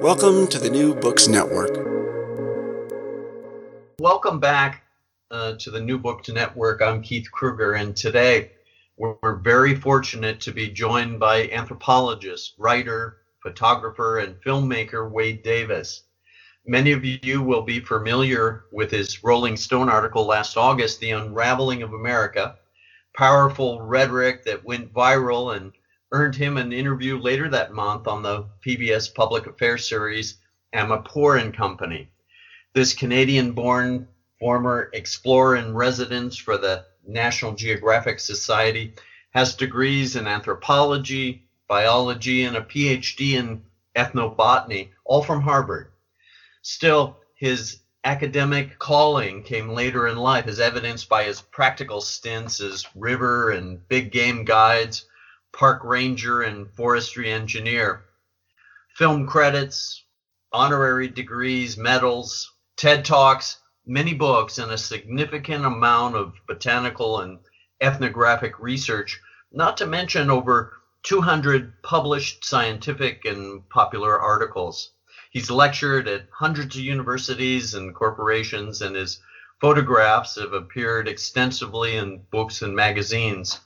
Welcome to the New Books Network. Welcome back uh, to the New Books Network. I'm Keith Kruger, and today we're, we're very fortunate to be joined by anthropologist, writer, photographer, and filmmaker Wade Davis. Many of you will be familiar with his Rolling Stone article last August, The Unraveling of America, powerful rhetoric that went viral and earned him an interview later that month on the PBS Public Affairs series Amanpour and Company. This Canadian born former explorer in residence for the National Geographic Society has degrees in anthropology, biology, and a PhD in ethnobotany, all from Harvard. Still, his academic calling came later in life, as evidenced by his practical stints as river and big game guides park ranger and forestry engineer. Film credits, honorary degrees, medals, TED Talks, many books, and a significant amount of botanical and ethnographic research, not to mention over 200 published scientific and popular articles. He's lectured at hundreds of universities and corporations, and his photographs have appeared extensively in books and magazines.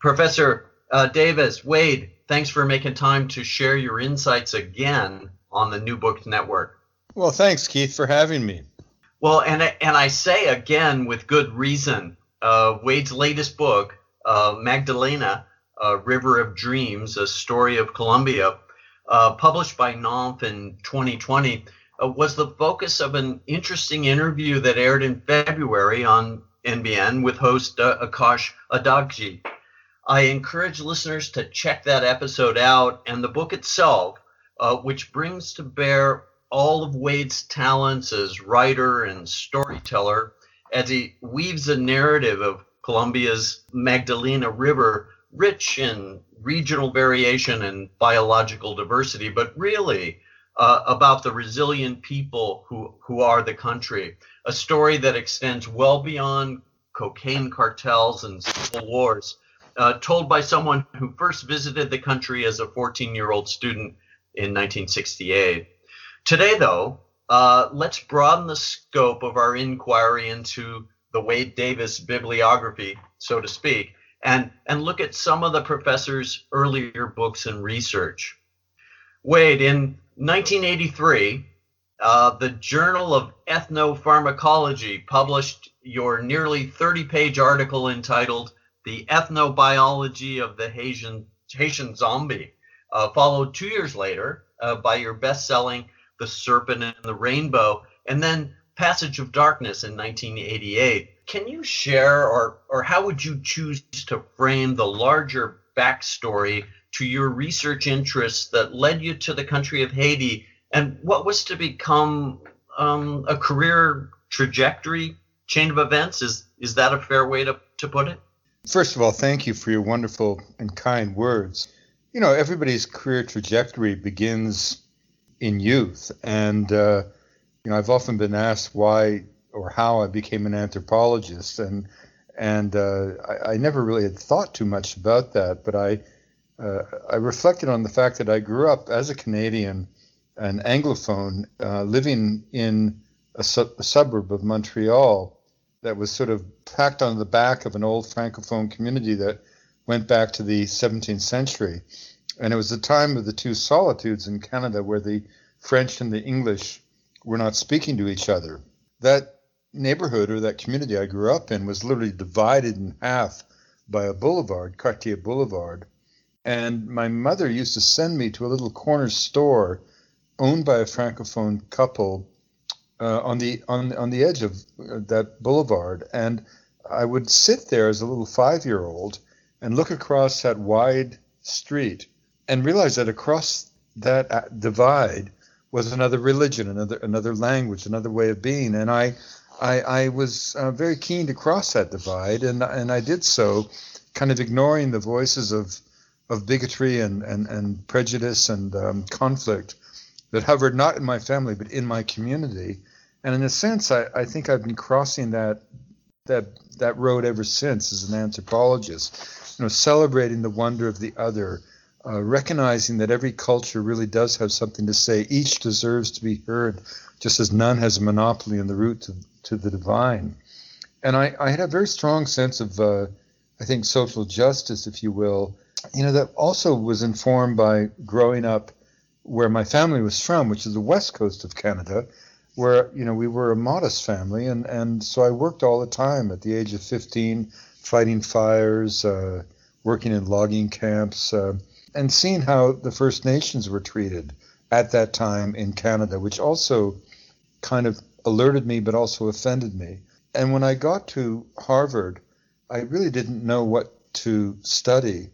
Professor uh, Davis, Wade, thanks for making time to share your insights again on the New Books Network. Well, thanks, Keith, for having me. Well, and and I say again with good reason. Uh, Wade's latest book, uh, Magdalena, a River of Dreams: A Story of Colombia, uh, published by Knopf in 2020, uh, was the focus of an interesting interview that aired in February on NBN with host uh, Akash Adagji. I encourage listeners to check that episode out and the book itself, uh, which brings to bear all of Wade's talents as writer and storyteller as he weaves a narrative of Colombia's Magdalena River, rich in regional variation and biological diversity, but really uh, about the resilient people who, who are the country. A story that extends well beyond cocaine cartels and civil wars uh, told by someone who first visited the country as a 14 year old student in 1968. Today, though, uh, let's broaden the scope of our inquiry into the Wade Davis bibliography, so to speak, and, and look at some of the professor's earlier books and research. Wade, in 1983, uh, the Journal of Ethnopharmacology published your nearly 30 page article entitled the ethnobiology of the Haitian, Haitian zombie, uh, followed two years later uh, by your best selling The Serpent and the Rainbow, and then Passage of Darkness in 1988. Can you share, or, or how would you choose to frame the larger backstory to your research interests that led you to the country of Haiti and what was to become um, a career trajectory, chain of events? Is, is that a fair way to, to put it? First of all, thank you for your wonderful and kind words. You know, everybody's career trajectory begins in youth. And, uh, you know, I've often been asked why or how I became an anthropologist. And, and uh, I, I, never really had thought too much about that. But I, uh, I reflected on the fact that I grew up as a Canadian, an Anglophone, uh, living in a, su- a suburb of Montreal that was sort of packed on the back of an old francophone community that went back to the 17th century. And it was the time of the two solitudes in Canada where the French and the English were not speaking to each other. That neighborhood or that community I grew up in was literally divided in half by a boulevard, Cartier Boulevard. And my mother used to send me to a little corner store owned by a francophone couple uh, on the on on the edge of uh, that boulevard, and I would sit there as a little five year old and look across that wide street and realize that across that uh, divide was another religion, another another language, another way of being, and I I, I was uh, very keen to cross that divide, and and I did so, kind of ignoring the voices of of bigotry and and, and prejudice and um, conflict that hovered not in my family but in my community. And in a sense, I, I think I've been crossing that that that road ever since as an anthropologist. You know, celebrating the wonder of the other, uh, recognizing that every culture really does have something to say. Each deserves to be heard, just as none has a monopoly on the route to, to the divine. And I, I had a very strong sense of, uh, I think, social justice, if you will, you know, that also was informed by growing up where my family was from, which is the west coast of Canada, where, you know, we were a modest family. And, and so I worked all the time at the age of 15, fighting fires, uh, working in logging camps, uh, and seeing how the First Nations were treated at that time in Canada, which also kind of alerted me but also offended me. And when I got to Harvard, I really didn't know what to study.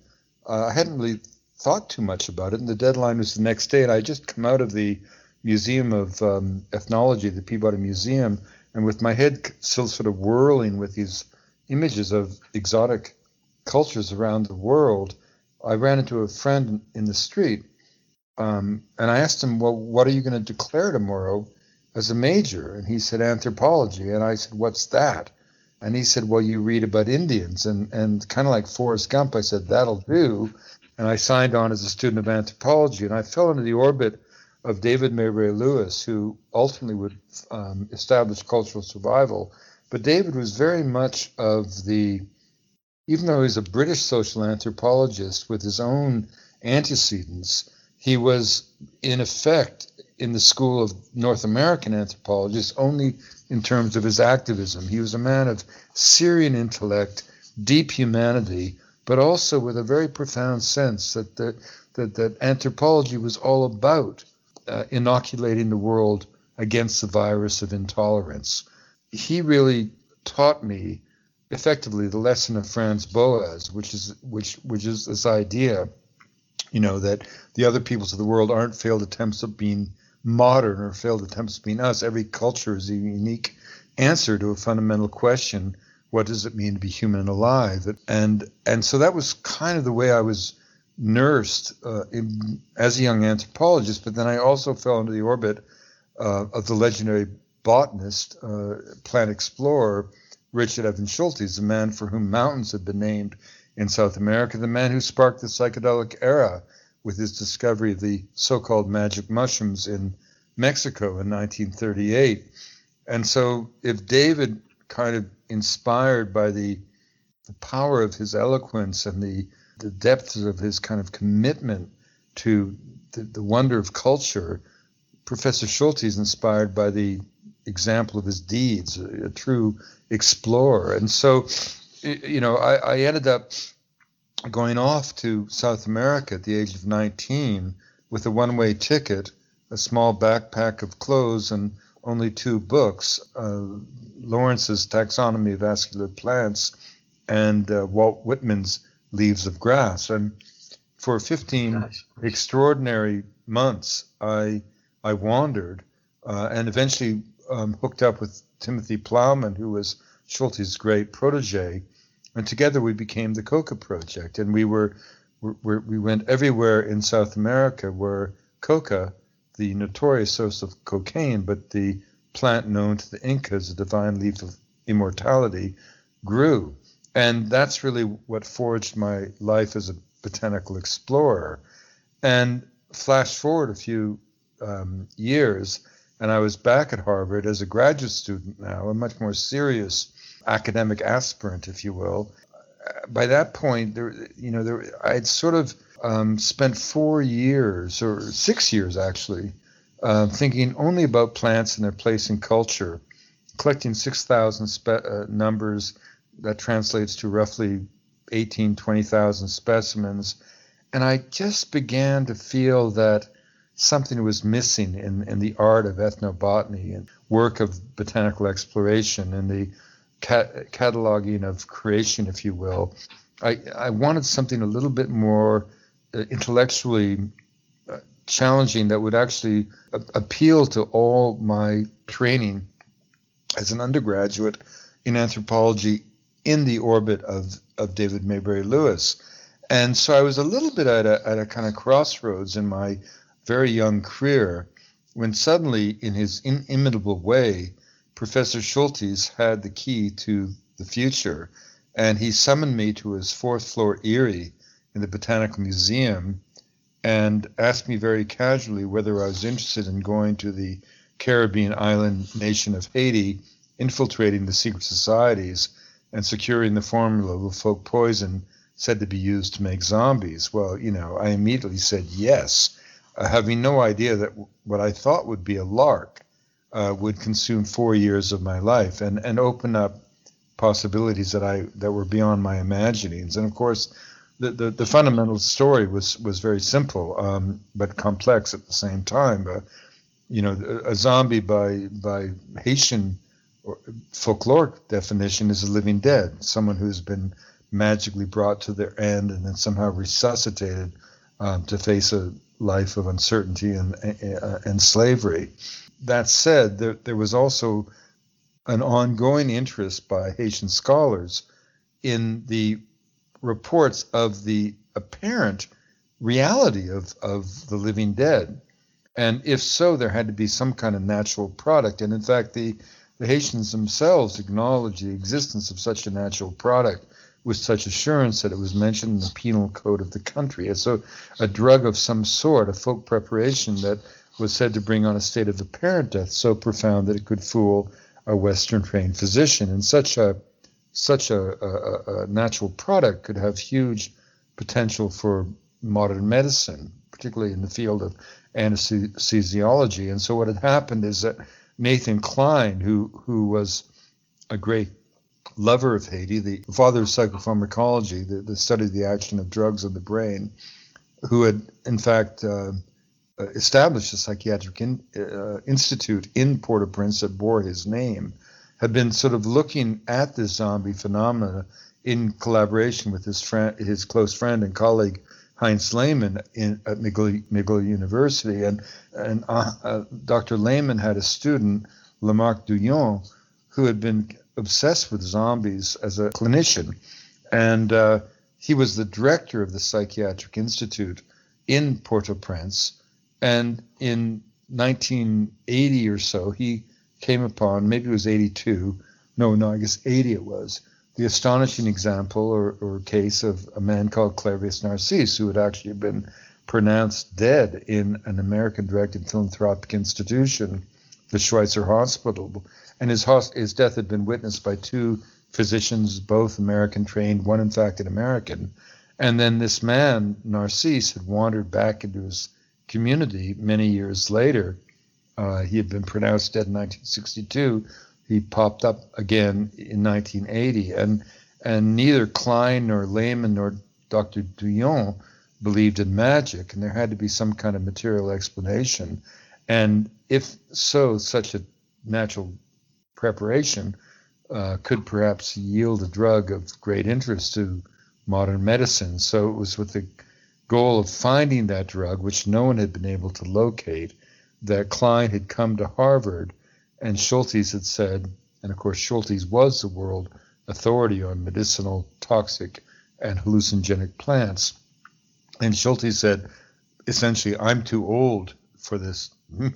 Uh, I hadn't really thought too much about it, and the deadline was the next day. And I just come out of the Museum of um, Ethnology, the Peabody Museum, and with my head still sort of whirling with these images of exotic cultures around the world, I ran into a friend in the street, um, and I asked him, "Well, what are you going to declare tomorrow?" as a major? And he said, anthropology. And I said, what's that? And he said, well, you read about Indians. And, and kind of like Forrest Gump, I said, that'll do. And I signed on as a student of anthropology. And I fell into the orbit of David Maybury Lewis, who ultimately would um, establish cultural survival. But David was very much of the, even though he's a British social anthropologist with his own antecedents, he was in effect in the school of North American anthropologists only in terms of his activism. He was a man of Syrian intellect, deep humanity, but also with a very profound sense that the, that, that anthropology was all about uh, inoculating the world against the virus of intolerance. He really taught me effectively the lesson of Franz Boas, which is which which is this idea, you know, that the other peoples of the world aren't failed attempts of being modern or failed attempts at being us. Every culture is a unique answer to a fundamental question: What does it mean to be human and alive? And and so that was kind of the way I was nursed uh, in, as a young anthropologist. But then I also fell into the orbit uh, of the legendary botanist, uh, plant explorer Richard Evans Schultes, the man for whom mountains have been named in South America, the man who sparked the psychedelic era with his discovery of the so called magic mushrooms in Mexico in 1938. And so, if David, kind of inspired by the, the power of his eloquence and the, the depth of his kind of commitment to the, the wonder of culture, Professor Schulte is inspired by the example of his deeds, a, a true explorer. And so, you know, I, I ended up going off to South America at the age of 19 with a one way ticket, a small backpack of clothes, and only two books uh, Lawrence's Taxonomy of Vascular Plants and uh, Walt Whitman's Leaves of Grass. And for 15 Gosh. extraordinary months, I, I wandered uh, and eventually um, hooked up with Timothy Plowman, who was Schultes' great protege and together we became the Coca Project, and we were, were we went everywhere in South America where coca, the notorious source of cocaine, but the plant known to the Incas, the divine leaf of immortality, grew. And that's really what forged my life as a botanical explorer. And flash forward a few um, years, and I was back at Harvard as a graduate student now, a much more serious academic aspirant, if you will. By that point, there, you know, there, I had sort of um, spent four years, or six years actually, uh, thinking only about plants and their place in culture, collecting 6,000 spe- uh, numbers. That translates to roughly 18, 20,000 specimens. And I just began to feel that something was missing in, in the art of ethnobotany and work of botanical exploration and the cat- cataloging of creation, if you will. I, I wanted something a little bit more uh, intellectually uh, challenging that would actually appeal to all my training as an undergraduate in anthropology in the orbit of, of David Maybury Lewis. And so I was a little bit at a, at a kind of crossroads in my very young career when suddenly, in his inimitable way, Professor Schultes had the key to the future. And he summoned me to his fourth floor eyrie in the Botanical Museum and asked me very casually whether I was interested in going to the Caribbean island nation of Haiti, infiltrating the secret societies, and securing the formula of folk poison said to be used to make zombies. Well, you know, I immediately said yes, uh, having no idea that what I thought would be a lark uh, would consume four years of my life and, and open up possibilities that I that were beyond my imaginings. And of course, the, the, the fundamental story was was very simple, um, but complex at the same time. Uh, you know, a zombie by by Haitian folkloric definition is a living dead, someone who's been magically brought to their end and then somehow resuscitated um, to face a life of uncertainty and uh, and slavery. That said, there, there was also an ongoing interest by Haitian scholars in the reports of the apparent reality of, of the living dead. And if so, there had to be some kind of natural product. And in fact, the, the Haitians themselves acknowledged the existence of such a natural product with such assurance that it was mentioned in the penal code of the country. And so a drug of some sort, a folk preparation that was said to bring on a state of apparent death so profound that it could fool a Western trained physician. And such a such a, a, a natural product could have huge potential for modern medicine, particularly in the field of anesthesiology. And so what had happened is that Nathan Kline, who who was a great lover of Haiti, the father of psychopharmacology, the, the study of the action of drugs on the brain, who had in fact uh, established a psychiatric in, uh, institute in Port-au-Prince that bore his name, had been sort of looking at this zombie phenomena in collaboration with his friend, his close friend and colleague Heinz Lehmann in, at McGill, McGill University, and and uh, uh, Dr. Lehmann had a student, Lamarque Douyon, who had been obsessed with zombies as a clinician, and uh, he was the director of the Psychiatric Institute in Port-au-Prince, and in 1980 or so, he came upon, maybe it was 82, no, no, I guess 80 it was, the astonishing example or, or case of a man called Clairvius Narcisse, who had actually been pronounced dead in an American directed philanthropic institution, the Schweitzer Hospital. And his, his death had been witnessed by two physicians, both American trained, one in fact an American. And then this man, Narcisse, had wandered back into his community many years later. Uh, he had been pronounced dead in 1962. He popped up again in 1980, and and neither Kline nor Lehmann nor Dr. Douyon believed in magic, and there had to be some kind of material explanation. And if so, such a natural preparation uh, could perhaps yield a drug of great interest to modern medicine. So it was with the goal of finding that drug, which no one had been able to locate, that Kline had come to Harvard and Schultes had said, and of course, Schultes was the world authority on medicinal, toxic, and hallucinogenic plants. And Schultes said, essentially, I'm too old for this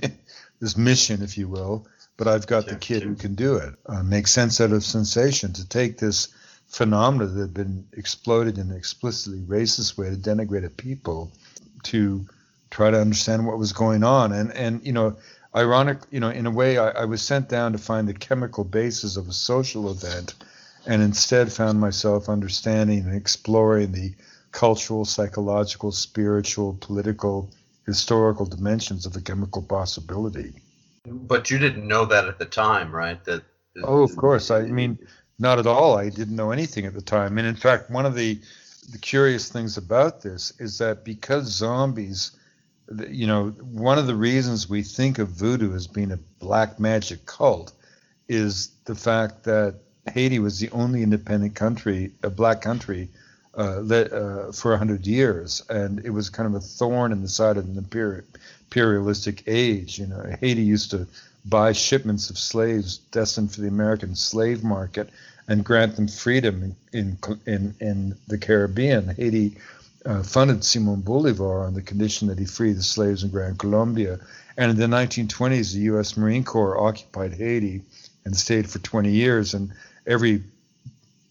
this mission, if you will, but I've got sure, the kid sure. who can do it. Uh, make sense out of sensation to take this phenomena that had been exploded in an explicitly racist way to denigrate a people to try to understand what was going on. And and you know, ironic, you know, in a way, I, I was sent down to find the chemical basis of a social event, and instead found myself understanding and exploring the cultural, psychological, spiritual, political, historical dimensions of the chemical possibility. But you didn't know that at the time, right? That. Oh, of course. I mean, not at all. I didn't know anything at the time. And in fact, one of the the curious things about this is that because zombies, you know, one of the reasons we think of voodoo as being a black magic cult is the fact that Haiti was the only independent country, a black country, uh, uh, for 100 years. And it was kind of a thorn in the side of an imperialistic age. You know, Haiti used to buy shipments of slaves destined for the American slave market and grant them freedom in in in, the Caribbean. Haiti uh, funded Simon Bolivar on the condition that he free the slaves in Gran Colombia. And in the 1920s, the U.S. Marine Corps occupied Haiti and stayed for 20 years. And every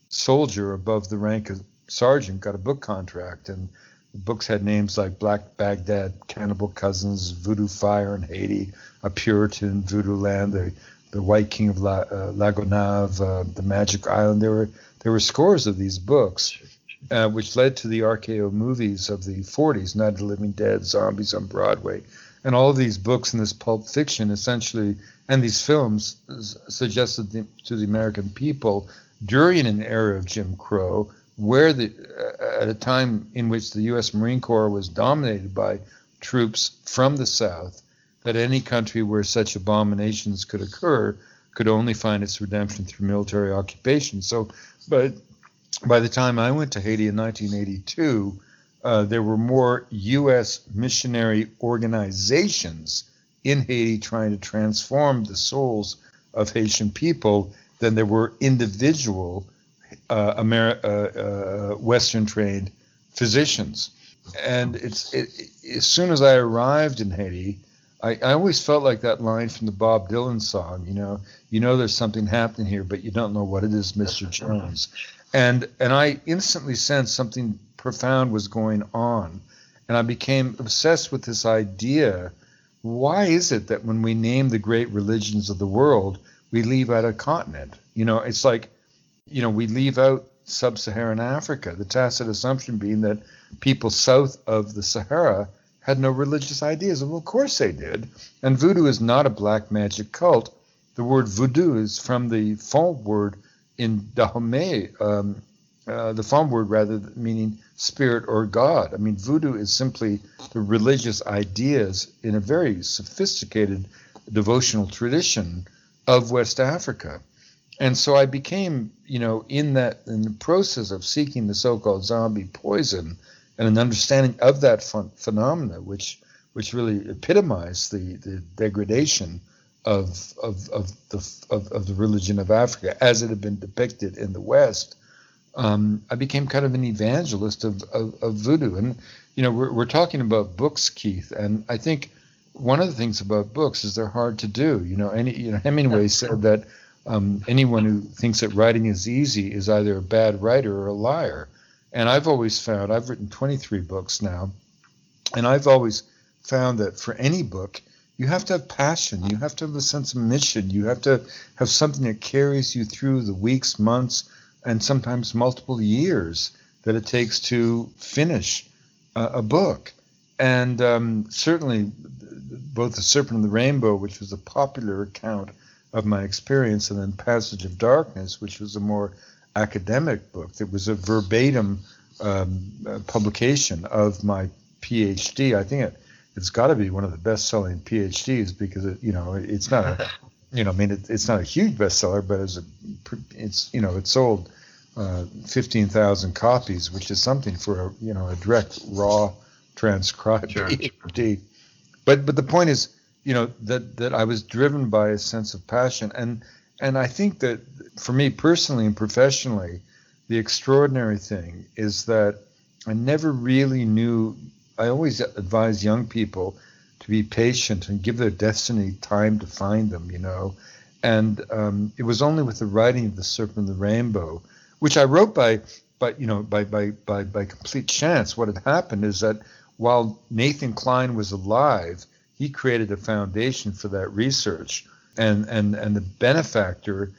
soldier above the rank of sergeant got a book contract. And the books had names like Black Baghdad, Cannibal Cousins, Voodoo Fire in Haiti, A Puritan, Voodoo Land, the the White King of La, uh, La Gonave, uh, the Magic Island. There were there were scores of these books, uh, which led to the RKO movies of the 40s, Night of the Living Dead, Zombies on Broadway, and all of these books and this pulp fiction essentially, and these films suggested the, to the American people during an era of Jim Crow, where the uh, at a time in which the U.S. Marine Corps was dominated by troops from the South that any country where such abominations could occur could only find its redemption through military occupation. So, but by the time I went to Haiti in 1982, uh, there were more U.S. missionary organizations in Haiti trying to transform the souls of Haitian people than there were individual uh, Ameri- uh, uh Western trained physicians. And it's it, as soon as I arrived in Haiti, I, I always felt like that line from the Bob Dylan song, you know, you know there's something happening here, but you don't know what it is, Mr. Jones. And and I instantly sensed something profound was going on. And I became obsessed with this idea. Why is it that when we name the great religions of the world, we leave out a continent? You know, it's like, you know, we leave out sub-Saharan Africa, the tacit assumption being that people south of the Sahara had no religious ideas. Well, of course they did. And voodoo is not a black magic cult. The word voodoo is from the Fon word in Dahomey, um, uh, the Fon word rather, meaning spirit or God. I mean, voodoo is simply the religious ideas in a very sophisticated devotional tradition of West Africa. And so I became, you know, in that in the process of seeking the so-called zombie poison, and an understanding of that ph- phenomena, which which really epitomized the, the degradation of of of the of, of the religion of Africa as it had been depicted in the West. Um, I became kind of an evangelist of, of, of voodoo, and you know we're we're talking about books, Keith, and I think one of the things about books is they're hard to do. You know, any you know Hemingway said that um, anyone who thinks that writing is easy is either a bad writer or a liar. And I've always found, I've written 23 books now, and I've always found that for any book, you have to have passion, you have to have a sense of mission, you have to have something that carries you through the weeks, months, and sometimes multiple years that it takes to finish a, book. And um, certainly, both The Serpent and the Rainbow, which was a popular account of my experience, and then Passage of Darkness, which was a more academic book. It was a verbatim um, uh, publication of my PhD. I think it, it's got to be one of the best-selling PhDs because it, you know, it's not a, you know, I mean, it, it's not a huge bestseller, but as a, it's, you know, it sold uh, 15,000 copies, which is something for a, you know, a direct raw transcribed sure. PhD. But but the point is, you know, that that I was driven by a sense of passion and and I think that for me personally and professionally, the extraordinary thing is that I never really knew. I always advise young people to be patient and give their destiny time to find them, you know. And um, it was only with the writing of The Serpent and the Rainbow, which I wrote by, by you know, by, by, by, by complete chance. What had happened is that while Nathan Kline was alive, he created a foundation for that research and and and the benefactor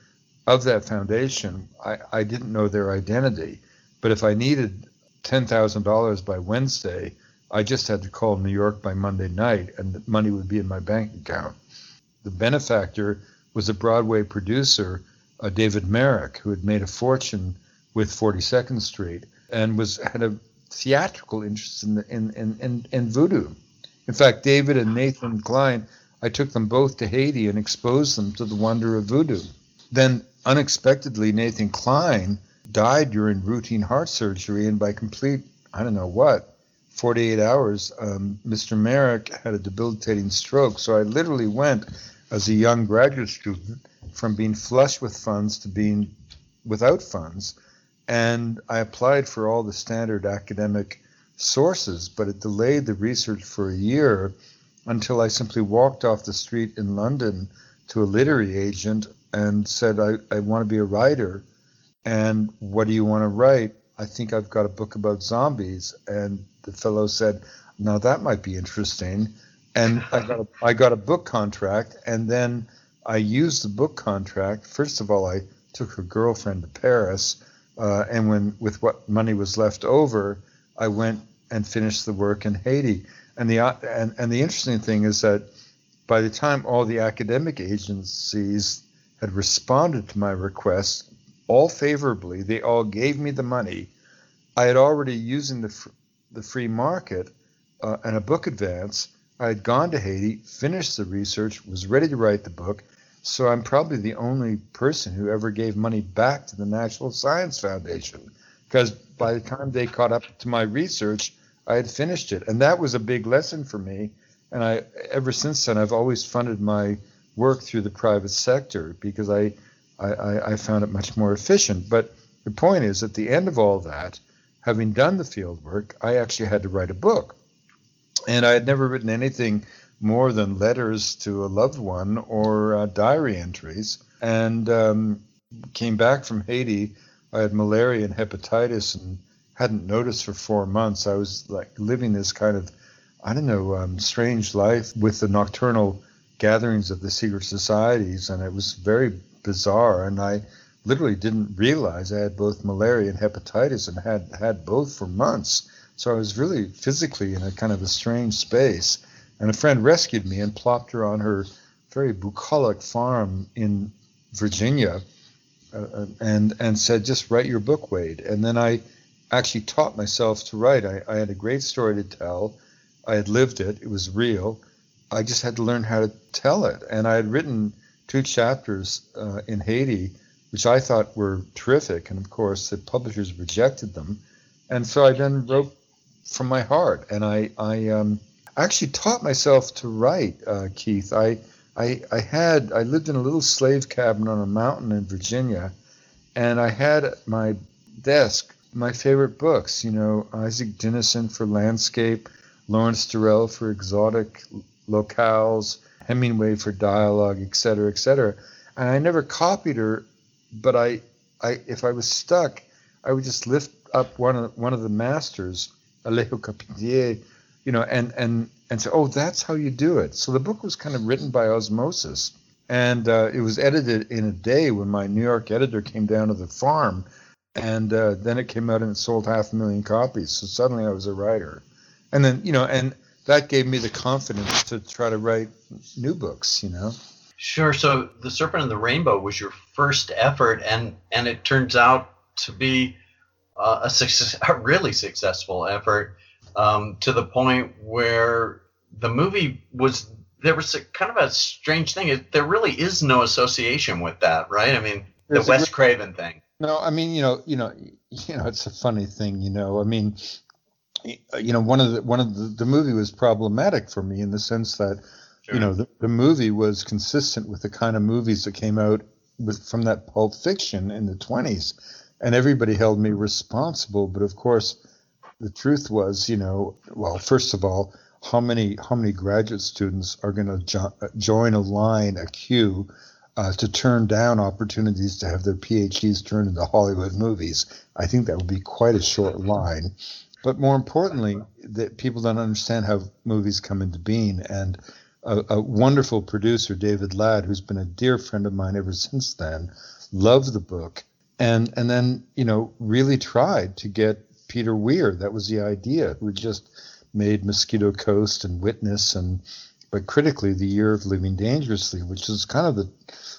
of that foundation, I, I didn't know their identity, but if I needed $10,000 by Wednesday, I just had to call New York by Monday night and the money would be in my bank account. The benefactor was a Broadway producer, uh, David Merrick, who had made a fortune with 42nd Street and was had a theatrical interest in, the, in, in, in, in voodoo. In fact, David and Nathan Kline, I took them both to Haiti and exposed them to the wonder of voodoo. Then, unexpectedly, Nathan Kline died during routine heart surgery, and by complete, I don't know what, 48 hours, um, Mr. Merrick had a debilitating stroke. So I literally went as a young graduate student from being flush with funds to being without funds. And I applied for all the standard academic sources, but it delayed the research for a year until I simply walked off the street in London to a literary agent and said, I, I want to be a writer. And what do you want to write? I think I've got a book about zombies. And the fellow said, Now that might be interesting. And I got a, I got a book contract. And then I used the book contract. First of all, I took her girlfriend to Paris. Uh, and when with what money was left over, I went and finished the work in Haiti. And the and, and the interesting thing is that by the time all the academic agencies had responded to my request, all favorably, they all gave me the money. I had already using the the free market uh, and a book advance. I had gone to Haiti, finished the research, was ready to write the book. So I'm probably the only person who ever gave money back to the National Science Foundation because by the time they caught up to my research, I had finished it, and that was a big lesson for me. And I, ever since then, I've always funded my work through the private sector because I, I, I found it much more efficient. But the point is, at the end of all that, having done the field work, I actually had to write a book, and I had never written anything more than letters to a loved one or uh, diary entries. And um, came back from Haiti. I had malaria and hepatitis and hadn't noticed for four months. I was like living this kind of, I don't know, um, strange life with the nocturnal gatherings of the secret societies, and it was very bizarre. And I literally didn't realize I had both malaria and hepatitis, and had had both for months. So I was really physically in a kind of a strange space. And a friend rescued me and plopped her on her very bucolic farm in Virginia, uh, uh and and said, "Just write your book, Wade." And then I actually taught myself to write. I, I had a great story to tell. I had lived it. It was real. I just had to learn how to tell it. And I had written two chapters uh, in Haiti, which I thought were terrific. And of course, the publishers rejected them. And so I then wrote from my heart. And I, I um, actually taught myself to write, uh, Keith. I, I, I had, I lived in a little slave cabin on a mountain in Virginia. And I had at my desk my favorite books. You know, Isak Dinesen for landscape, Lawrence Durrell for exotic locales, Hemingway for dialogue, et cetera, et cetera. And I never copied her, but I, I, if I was stuck, I would just lift up one of one of the masters, Alejo Carpentier, you know, and and and say, oh, that's how you do it. So the book was kind of written by osmosis, and uh, it was edited in a day when my New York editor came down to the farm and uh, then it came out and it sold half a million copies. So suddenly I was a writer, and then you know, and that gave me the confidence to try to write new books. You know. Sure. So the Serpent and the Rainbow was your first effort, and and it turns out to be uh, a success, a really successful effort, um, to the point where the movie was there was a, kind of a strange thing. There really is no association with that, right? I mean, the Wes Craven thing. No, I mean, you know, you know, you know, it's a funny thing, you know. I mean, you know, one of the one of the, the movie was problematic for me in the sense that, sure. you know, the, the movie was consistent with the kind of movies that came out with from that Pulp Fiction in the twenties, and everybody held me responsible. But of course, the truth was, you know, well, first of all, how many how many graduate students are going to jo- join a line, a queue? uh, to turn down opportunities to have their PhDs turned into Hollywood movies. I think that would be quite a short line. But more importantly, that people don't understand how movies come into being. And a, a wonderful producer, David Ladd, who's been a dear friend of mine ever since then, loved the book and and then you know really tried to get Peter Weir. That was the idea. We just made Mosquito Coast and Witness and but critically the year of living dangerously which is kind of the,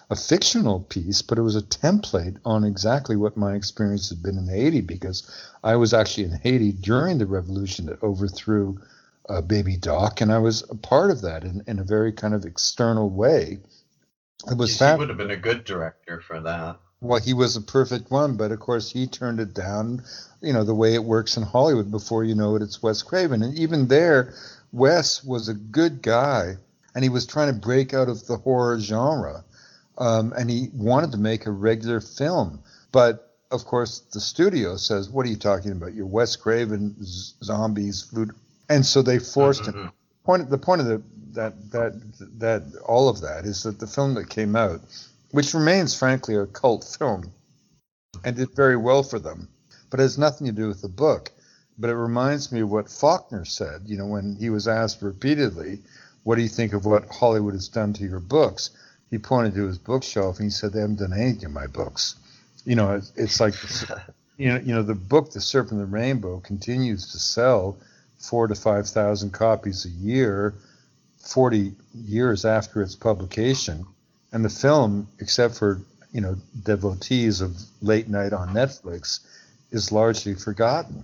a fictional piece but it was a template on exactly what my experience had been in haiti because i was actually in haiti during the revolution that overthrew uh, baby doc and i was a part of that in, in a very kind of external way it was he would have been a good director for that well, he was a perfect one, but of course he turned it down. You know the way it works in Hollywood. Before you know it, it's Wes Craven, and even there, Wes was a good guy, and he was trying to break out of the horror genre, um, and he wanted to make a regular film. But of course, the studio says, "What are you talking about? You're Wes Craven, z- zombies, food," and so they forced him. Mm-hmm. Point the point of the that that that all of that is that the film that came out which remains, frankly, a cult film and did very well for them, but has nothing to do with the book. But it reminds me of what Faulkner said, you know, when he was asked repeatedly, What do you think of what Hollywood has done to your books? He pointed to his bookshelf and he said, They haven't done anything to my books. You know, it's, it's like, you know, you know, the book, The Serpent and the Rainbow, continues to sell four to 5,000 copies a year, 40 years after its publication and the film, except for you know devotees of late night on Netflix, is largely forgotten.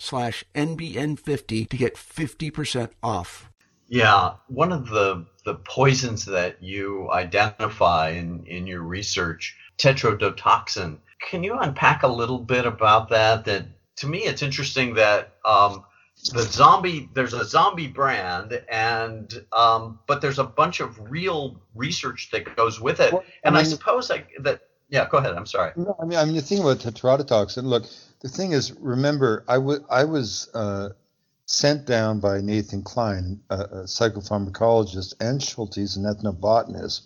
slash NBN50 to get 50% off. Yeah, one of the, the poisons that you identify in, in your research, tetrodotoxin. Can you unpack a little bit about that? That to me, it's interesting that um, the zombie there's a zombie brand and um, but there's a bunch of real research that goes with it. Well, and I, mean, I suppose I, that yeah, go ahead. I'm sorry. No, I mean, I mean the thing about tetrodotoxin. Look, the thing is, remember, I, w- I was uh, sent down by Nathan Kline, a, a psychopharmacologist, and Schultes, an ethnobotanist,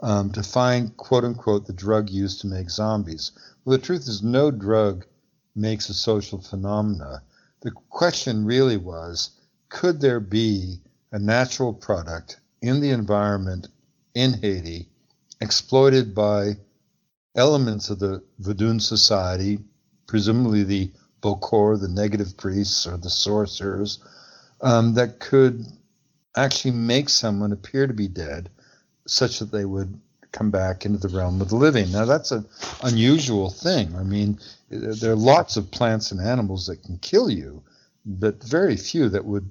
um, to find, quote unquote, the drug used to make zombies. Well, the truth is, no drug makes a social phenomena. The question really was could there be a natural product in the environment in Haiti exploited by elements of the Vodun society, presumably the Bokor, the negative priests, or the sorcerers, um, that could actually make someone appear to be dead, such that they would come back into the realm of the living. Now, that's an unusual thing. I mean, there are lots of plants and animals that can kill you, but very few that would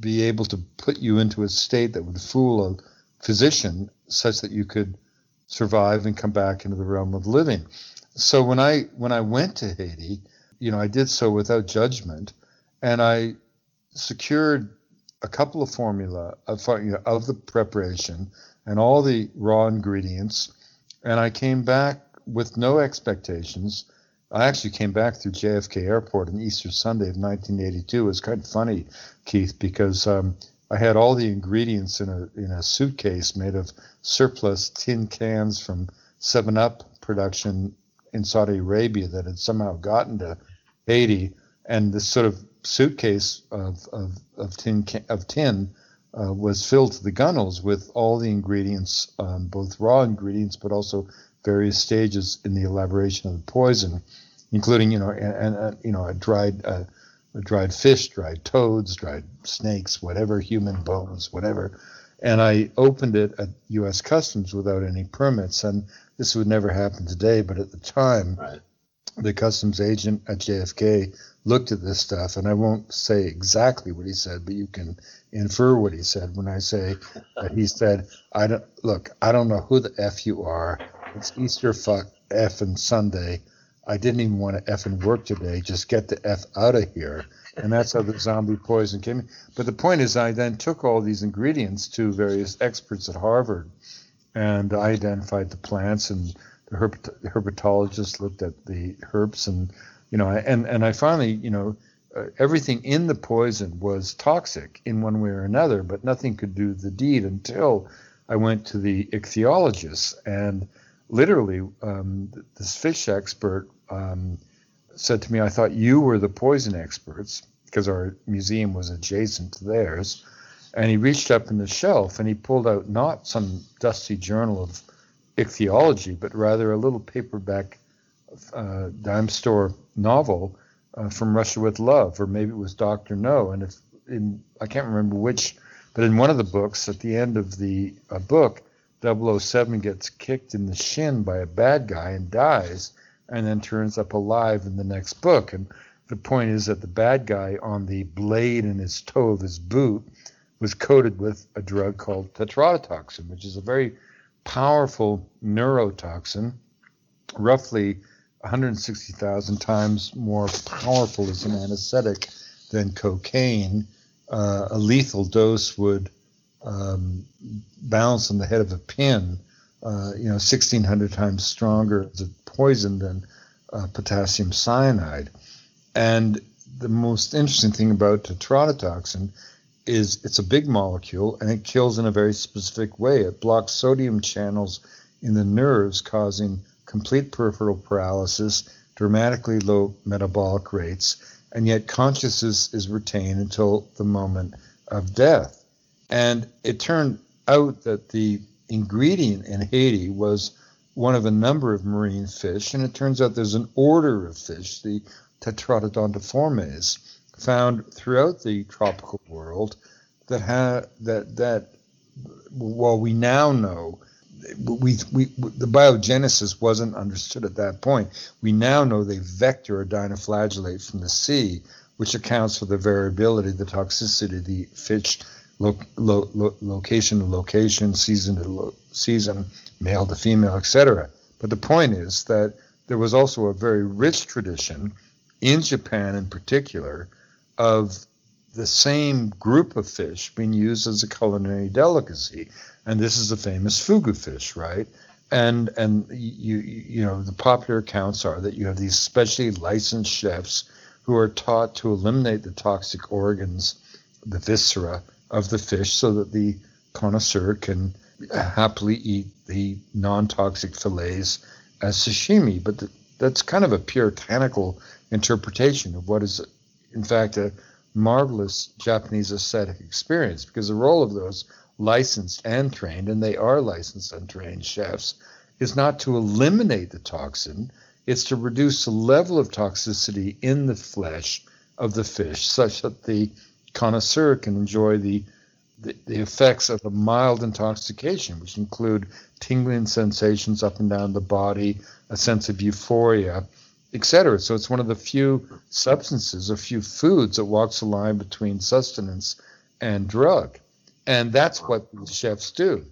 be able to put you into a state that would fool a physician such that you could survive and come back into the realm of the living. So when I when I went to Haiti, you know, I did so without judgment, and I secured a couple of formula of, you know, of the preparation and all the raw ingredients, and I came back with no expectations. I actually came back through JFK Airport on Easter Sunday of 1982. It was kind of funny, Keith, because um, I had all the ingredients in a in a suitcase made of surplus tin cans from Seven Up production in Saudi Arabia that had somehow gotten to Haiti, and this sort of suitcase of of, of tin of tin uh, was filled to the gunnels with all the ingredients, um, both raw ingredients, but also various stages in the elaboration of the poison, including you know and, you know a dried. Uh, dried fish, dried toads, dried snakes, whatever, human bones, whatever. And I opened it at U.S. Customs without any permits. And this would never happen today, but at the time, right. the customs agent at JFK looked at this stuff, and I won't say exactly what he said, but you can infer what he said when I say that he said, "I don't look. I don't know who the f you are. It's Easter fuck f and Sunday. I didn't even want to f and work today. Just get the f out of here." And that's how the zombie poison came. In. But the point is, I then took all these ingredients to various experts at Harvard, and I identified the plants, and the herpetologist looked at the herbs, and you know, and and I finally, you know, uh, everything in the poison was toxic in one way or another, but nothing could do the deed until I went to the ichthyologist, and literally, um, this fish expert um, said to me, "I thought you were the poison experts." Because our museum was adjacent to theirs, and he reached up in the shelf and he pulled out not some dusty journal of ichthyology, but rather a little paperback uh, dime store novel uh, from Russia with Love, or maybe it was Doctor No. And if in I can't remember which, but in one of the books, at the end of the uh, book, 007 gets kicked in the shin by a bad guy and dies, and then turns up alive in the next book. And the point is that the bad guy on the blade in his toe of his boot was coated with a drug called tetrodotoxin, which is a very powerful neurotoxin, roughly 160,000 times more powerful as an anesthetic than cocaine. Uh, a lethal dose would um, bounce on the head of a pin, uh, you know, 1,600 times stronger as a poison than uh, potassium cyanide. And the most interesting thing about tetrodotoxin is it's a big molecule and it kills in a very specific way. It blocks sodium channels in the nerves, causing complete peripheral paralysis, dramatically low metabolic rates, and yet consciousness is retained until the moment of death. And it turned out that the ingredient in Haiti was one of a number of marine fish, and it turns out there's an order of fish, the Tetraodontiformes, found throughout the tropical world that ha- that that well we now know we, we, the biogenesis wasn't understood at that point. We now know they vector or dinoflagellate from the sea, which accounts for the variability, the toxicity, of the fish lo, lo, lo, location to location, season to season, male to female, etc. But the point is that there was also a very rich tradition in Japan, in particular, of the same group of fish being used as a culinary delicacy and this is the famous fugu fish, right? And and you you know the popular accounts are that you have these specially licensed chefs who are taught to eliminate the toxic organs, the viscera of the fish, so that the connoisseur can happily eat the non-toxic fillets as sashimi. But the, that's kind of a puritanical interpretation of what is, in fact, a marvelous Japanese aesthetic experience, because the role of those licensed and trained, and they are licensed and trained chefs, is not to eliminate the toxin, it's to reduce the level of toxicity in the flesh of the fish such that the connoisseur can enjoy the, the, the effects of a mild intoxication, which include tingling sensations up and down the body, a sense of euphoria, etc. So it's one of the few substances, a few foods that walks the line between sustenance and drug. And that's what chefs do.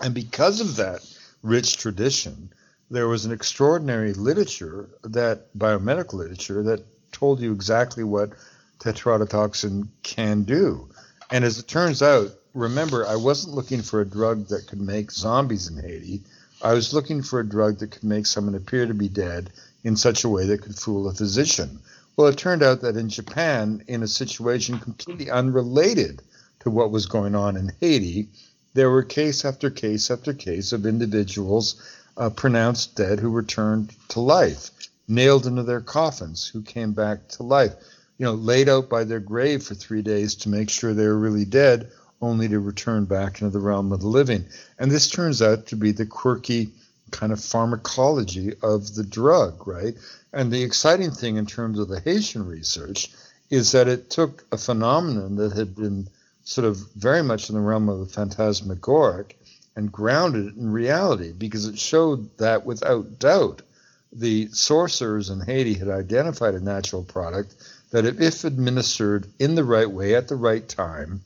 And because of that rich tradition, there was an extraordinary literature that biomedical literature that told you exactly what tetrodotoxin can do. And as it turns out, remember, I wasn't looking for a drug that could make zombies in Haiti. I was looking for a drug that could make someone appear to be dead in such a way that could fool a physician. Well, it turned out that in Japan, in a situation completely unrelated to what was going on in Haiti, there were case after case after case of individuals uh, pronounced dead who returned to life, nailed into their coffins, who came back to life, you know, laid out by their grave for three days to make sure they were really dead, only to return back into the realm of the living. And this turns out to be the quirky kind of pharmacology of the drug, right? And the exciting thing in terms of the Haitian research is that it took a phenomenon that had been sort of very much in the realm of the phantasmagoric and grounded it in reality because it showed that without doubt the sorcerers in Haiti had identified a natural product that if administered in the right way at the right time,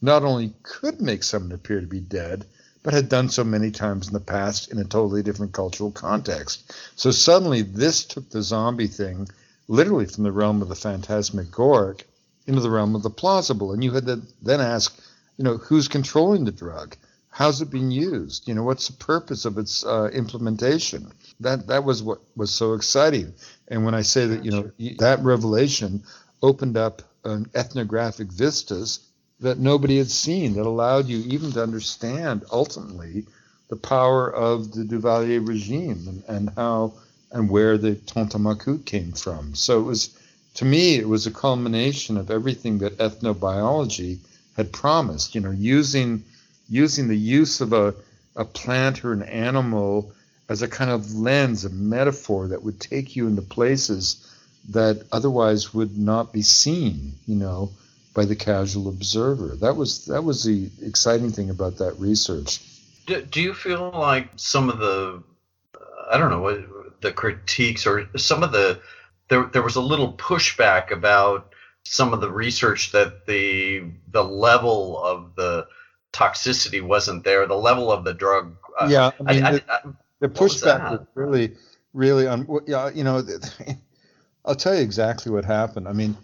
not only could make someone appear to be dead, but had done so many times in the past in a totally different cultural context. So suddenly this took the zombie thing literally from the realm of the phantasmagoric into the realm of the plausible. And you had to then ask, you know, who's controlling the drug? How's it being used? You know, what's the purpose of its uh, implementation? That that was what was so exciting. And when I say that, you know, that revelation opened up an ethnographic vistas that nobody had seen that allowed you even to understand ultimately the power of the Duvalier regime and, and how and where the Tonton Macoute came from. So it was, to me, it was a culmination of everything that ethnobiology had promised. You know, using using the use of a a plant or an animal as a kind of lens, a metaphor that would take you into places that otherwise would not be seen. You know by the casual observer. That was that was the exciting thing about that research. Do, do you feel like some of the uh, I don't know what the critiques or some of the there there was a little pushback about some of the research that the the level of the toxicity wasn't there, the level of the drug. Uh, yeah, I mean, I, the, I, the pushback was, was, really, really on. Yeah, you know, I'll tell you exactly what happened. I mean,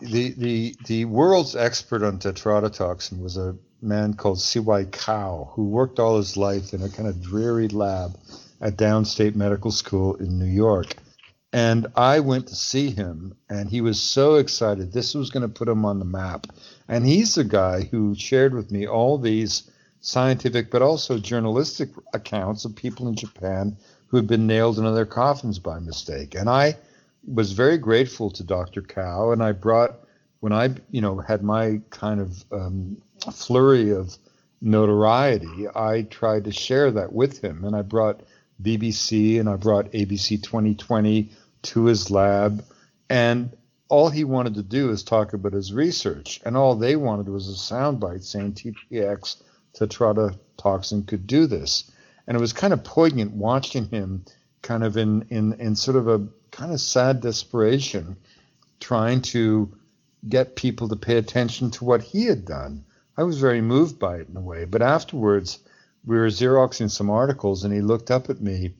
the the the world's expert on tetrodotoxin was a man called C.Y. Kao, who worked all his life in a kind of dreary lab at Downstate Medical School in New York. And I went to see him, and he was so excited. This was going to put him on the map. And he's the guy who shared with me all these scientific but also journalistic accounts of people in Japan who had been nailed into their coffins by mistake. And I was very grateful to Dr. Kao, and I brought when I you know had my kind of um, flurry of notoriety, I tried to share that with him, and I brought BBC and I brought ABC 2020 to his lab, and all he wanted to do is talk about his research, and all they wanted was a soundbite saying TTX tetrodotoxin could do this, and it was kind of poignant watching him kind of in in in sort of a kind of sad desperation trying to get people to pay attention to what he had done. I was very moved by it in a way. But afterwards, we were Xeroxing some articles, and he looked up at me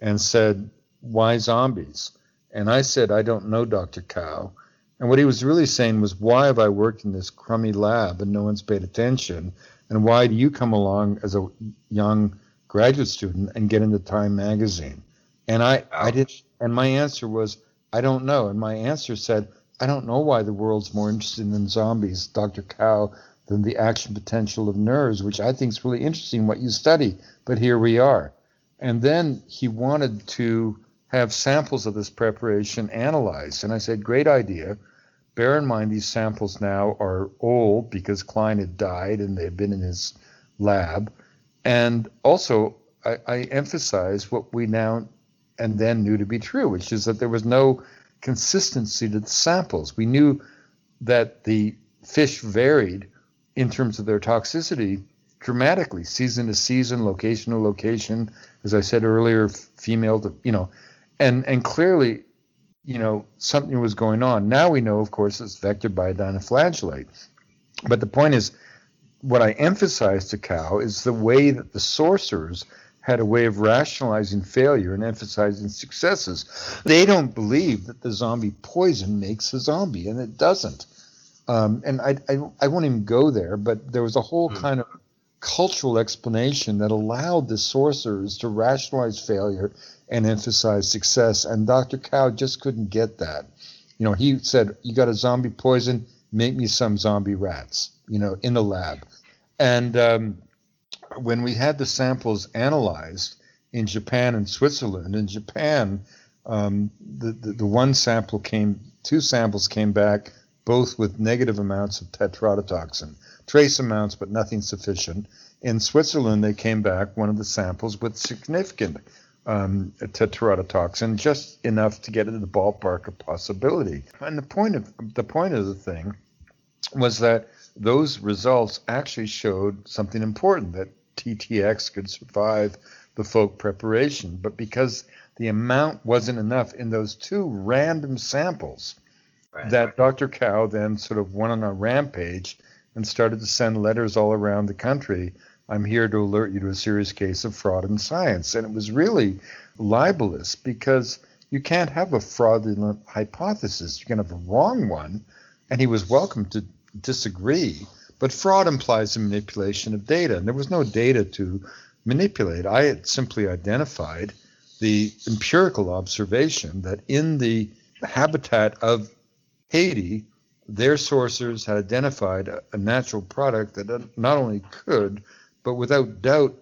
and said, Why zombies? And I said, I don't know, Dr. Kao. And what he was really saying was, Why have I worked in this crummy lab and no one's paid attention? And why do you come along as a young graduate student and get into Time magazine? And I, I did and my answer was, I don't know. And my answer said, I don't know why the world's more interested in zombies, Dr. Kao, than the action potential of nerves, which I think is really interesting what you study. But here we are. And then he wanted to have samples of this preparation analyzed. And I said, Great idea. Bear in mind, these samples now are old because Kline had died and they had been in his lab. And also, I, I emphasize what we now and then knew to be true, which is that there was no consistency to the samples. We knew that the fish varied in terms of their toxicity dramatically, season to season, location to location. As I said earlier, female to you know, and and clearly, you know, something was going on. Now we know, of course, it's vectored by a dinoflagellate. But the point is, what I emphasize to Kao is the way that the sorcerers had a way of rationalizing failure and emphasizing successes. They don't believe that the zombie poison makes a zombie, and it doesn't. Um, and I, I, I, won't even go there, but there was a whole mm. kind of cultural explanation that allowed the sorcerers to rationalize failure and emphasize success. And Dr. Kao just couldn't get that. You know, he said, You got a zombie poison, make me some zombie rats, you know, in the lab. And um, when we had the samples analyzed in Japan and Switzerland, in Japan, um, the, the, the one sample came, two samples came back, both with negative amounts of tetrodotoxin, trace amounts, but nothing sufficient. In Switzerland, they came back one of the samples with significant um, tetrodotoxin, just enough to get into the ballpark of possibility. And the point of the point of the thing was that those results actually showed something important that TTX could survive the folk preparation. But because the amount wasn't enough in those two random samples, right. that Dr. Kao then sort of went on a rampage and started to send letters all around the country. I'm here to alert you to a serious case of fraud in science. And it was really libelous because you can't have a fraudulent hypothesis. You can have a wrong one. And he was welcome to disagree. But fraud implies a manipulation of data. And there was no data to manipulate. I had simply identified the empirical observation that in the habitat of Haiti, their sources had identified a natural product that not only could, but without doubt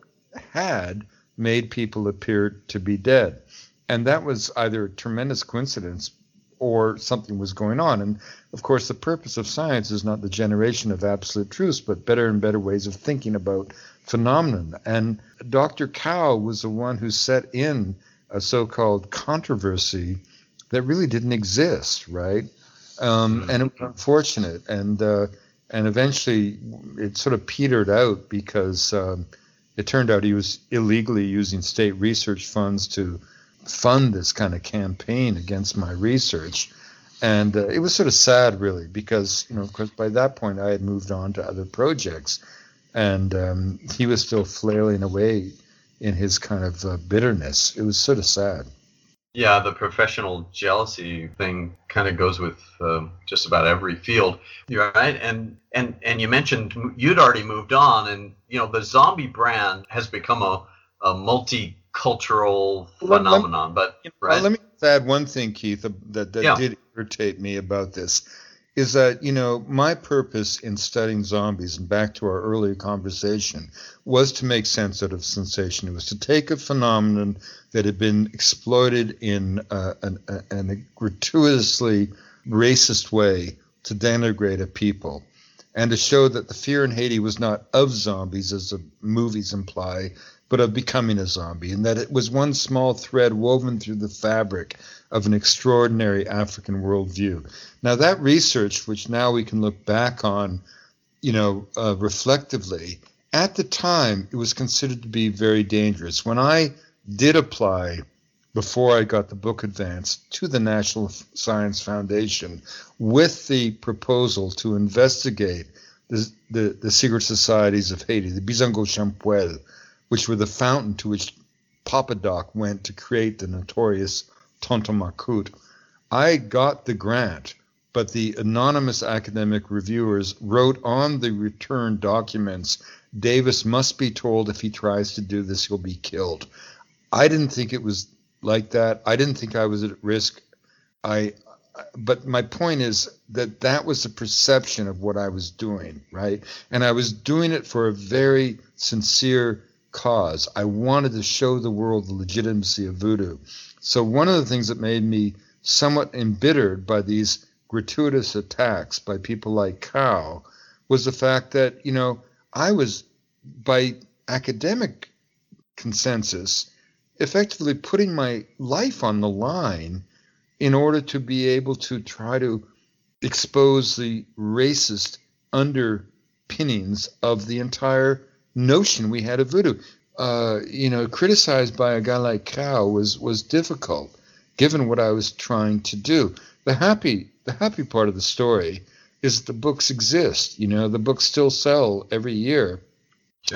had made people appear to be dead. And that was either a tremendous coincidence or something was going on. And of course, the purpose of science is not the generation of absolute truths, but better and better ways of thinking about phenomenon. And Dr. Kao was the one who set in a so called controversy that really didn't exist, right? Um, and it was unfortunate. And, uh, and eventually it sort of petered out because um, it turned out he was illegally using state research funds to fund this kind of campaign against my research. And uh, it was sort of sad, really, because, you know, of course, by that point I had moved on to other projects. And um, he was still flailing away in his kind of uh, bitterness. It was sort of sad. Yeah, the professional jealousy thing kind of goes with uh, just about every field. Right, and and and you mentioned you'd already moved on, and you know the zombie brand has become a, a multicultural phenomenon. But right? let me add one thing, Keith, that that yeah. did irritate me about this is that you know my purpose in studying zombies and back to our earlier conversation was to make sense out of sensation. It was to take a phenomenon that had been exploited in uh, an, an, a gratuitously racist way to denigrate a people and to show that the fear in haiti was not of zombies as the movies imply but of becoming a zombie, and that it was one small thread woven through the fabric of an extraordinary African worldview. Now, that research, which now we can look back on, you know, uh, reflectively, at the time it was considered to be very dangerous. When I did apply before I got the book advance to the National Science Foundation with the proposal to investigate the, the, the secret societies of Haiti, the Bizango Champwell, which were the fountain to which Papa Doc went to create the notorious Tonton Macoute. I got the grant, but the anonymous academic reviewers wrote on the return documents Davis must be told if he tries to do this, he'll be killed. I didn't think it was like that. I didn't think I was at risk. I, but my point is that that was the perception of what I was doing, right? And I was doing it for a very sincere cause. I wanted to show the world the legitimacy of voodoo. So, one of the things that made me somewhat embittered by these gratuitous attacks by people like Kao was the fact that, you know, I was, by academic consensus, effectively putting my life on the line in order to be able to try to expose the racist underpinnings of the entire notion we had of voodoo. Uh, you know, criticized by a guy like Kao was was difficult, given what I was trying to do. The happy the happy part of the story is that the books exist. You know, the books still sell every year,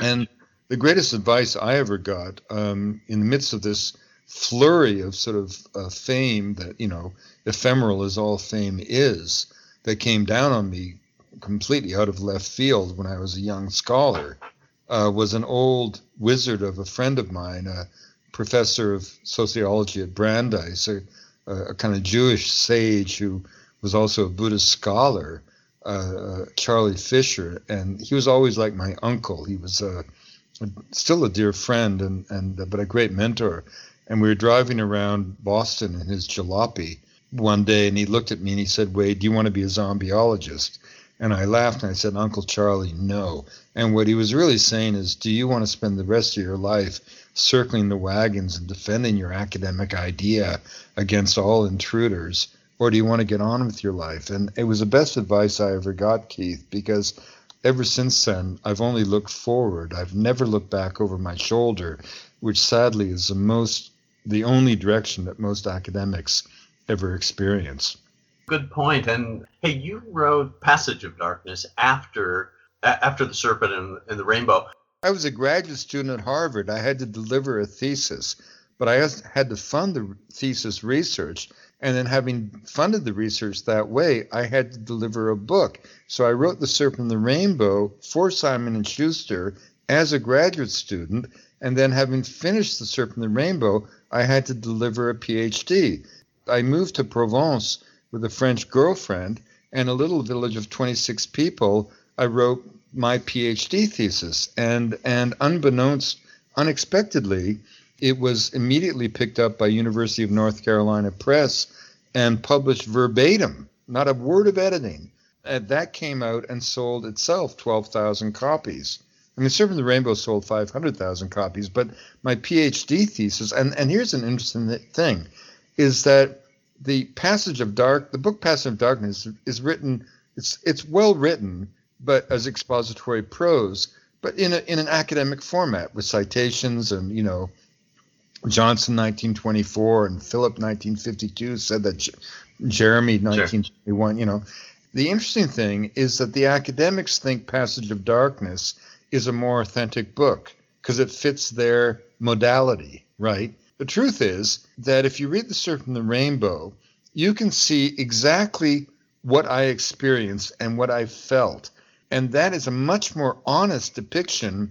and the greatest advice I ever got um, in the midst of this flurry of sort of uh, fame that you know ephemeral as all fame is that came down on me completely out of left field when I was a young scholar uh, was an old wizard of a friend of mine, a professor of sociology at Brandeis, a, a kind of Jewish sage who was also a Buddhist scholar, uh, uh, Charlie Fisher, and he was always like my uncle. He was a, a, still a dear friend and and but a great mentor. And we were driving around Boston in his jalopy one day, and he looked at me and he said, "Wade, do you want to be a zombieologist?" And I laughed and I said, Uncle Charlie, no. And what he was really saying is, do you want to spend the rest of your life circling the wagons and defending your academic idea against all intruders? Or do you want to get on with your life? And it was the best advice I ever got, Keith, because ever since then, I've only looked forward. I've never looked back over my shoulder, which sadly is the most, the only direction that most academics ever experience. Good point. And hey, you wrote Passage of Darkness after after the Serpent and, and the Rainbow. I was a graduate student at Harvard. I had to deliver a thesis, but I had to fund the thesis research. And then, having funded the research that way, I had to deliver a book. So I wrote The Serpent and the Rainbow for Simon and Schuster as a graduate student. And then, having finished The Serpent and the Rainbow, I had to deliver a PhD. I moved to Provence with a French girlfriend and a little village of 26 people. I wrote my PhD thesis, and and unbeknownst, unexpectedly, it was immediately picked up by University of North Carolina Press and published verbatim, not a word of editing. And that came out and sold itself 12,000 copies. I mean, Serpent the Rainbow sold 500,000 copies, but my PhD thesis, and, and here's an interesting thing, is that the Passage of Dark, the book Passage of Darkness is written, it's, it's well written, but as expository prose, but in, a, in an academic format with citations and, you know, Johnson 1924 and Philip 1952 said that J- Jeremy 1921, sure. you know. The interesting thing is that the academics think Passage of Darkness is a more authentic book because it fits their modality, right? The truth is that if you read The Serpent and the Rainbow, you can see exactly what I experienced and what I felt. And that is a much more honest depiction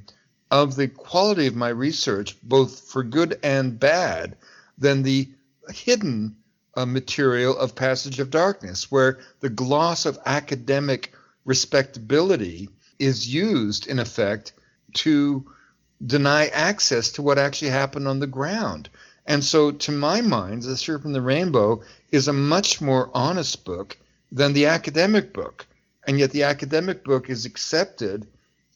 of the quality of my research, both for good and bad, than the hidden uh, material of Passage of Darkness, where the gloss of academic respectability is used, in effect, to deny access to what actually happened on the ground. And so, to my mind, The Serpent and the Rainbow is a much more honest book than the academic book. And yet, the academic book is accepted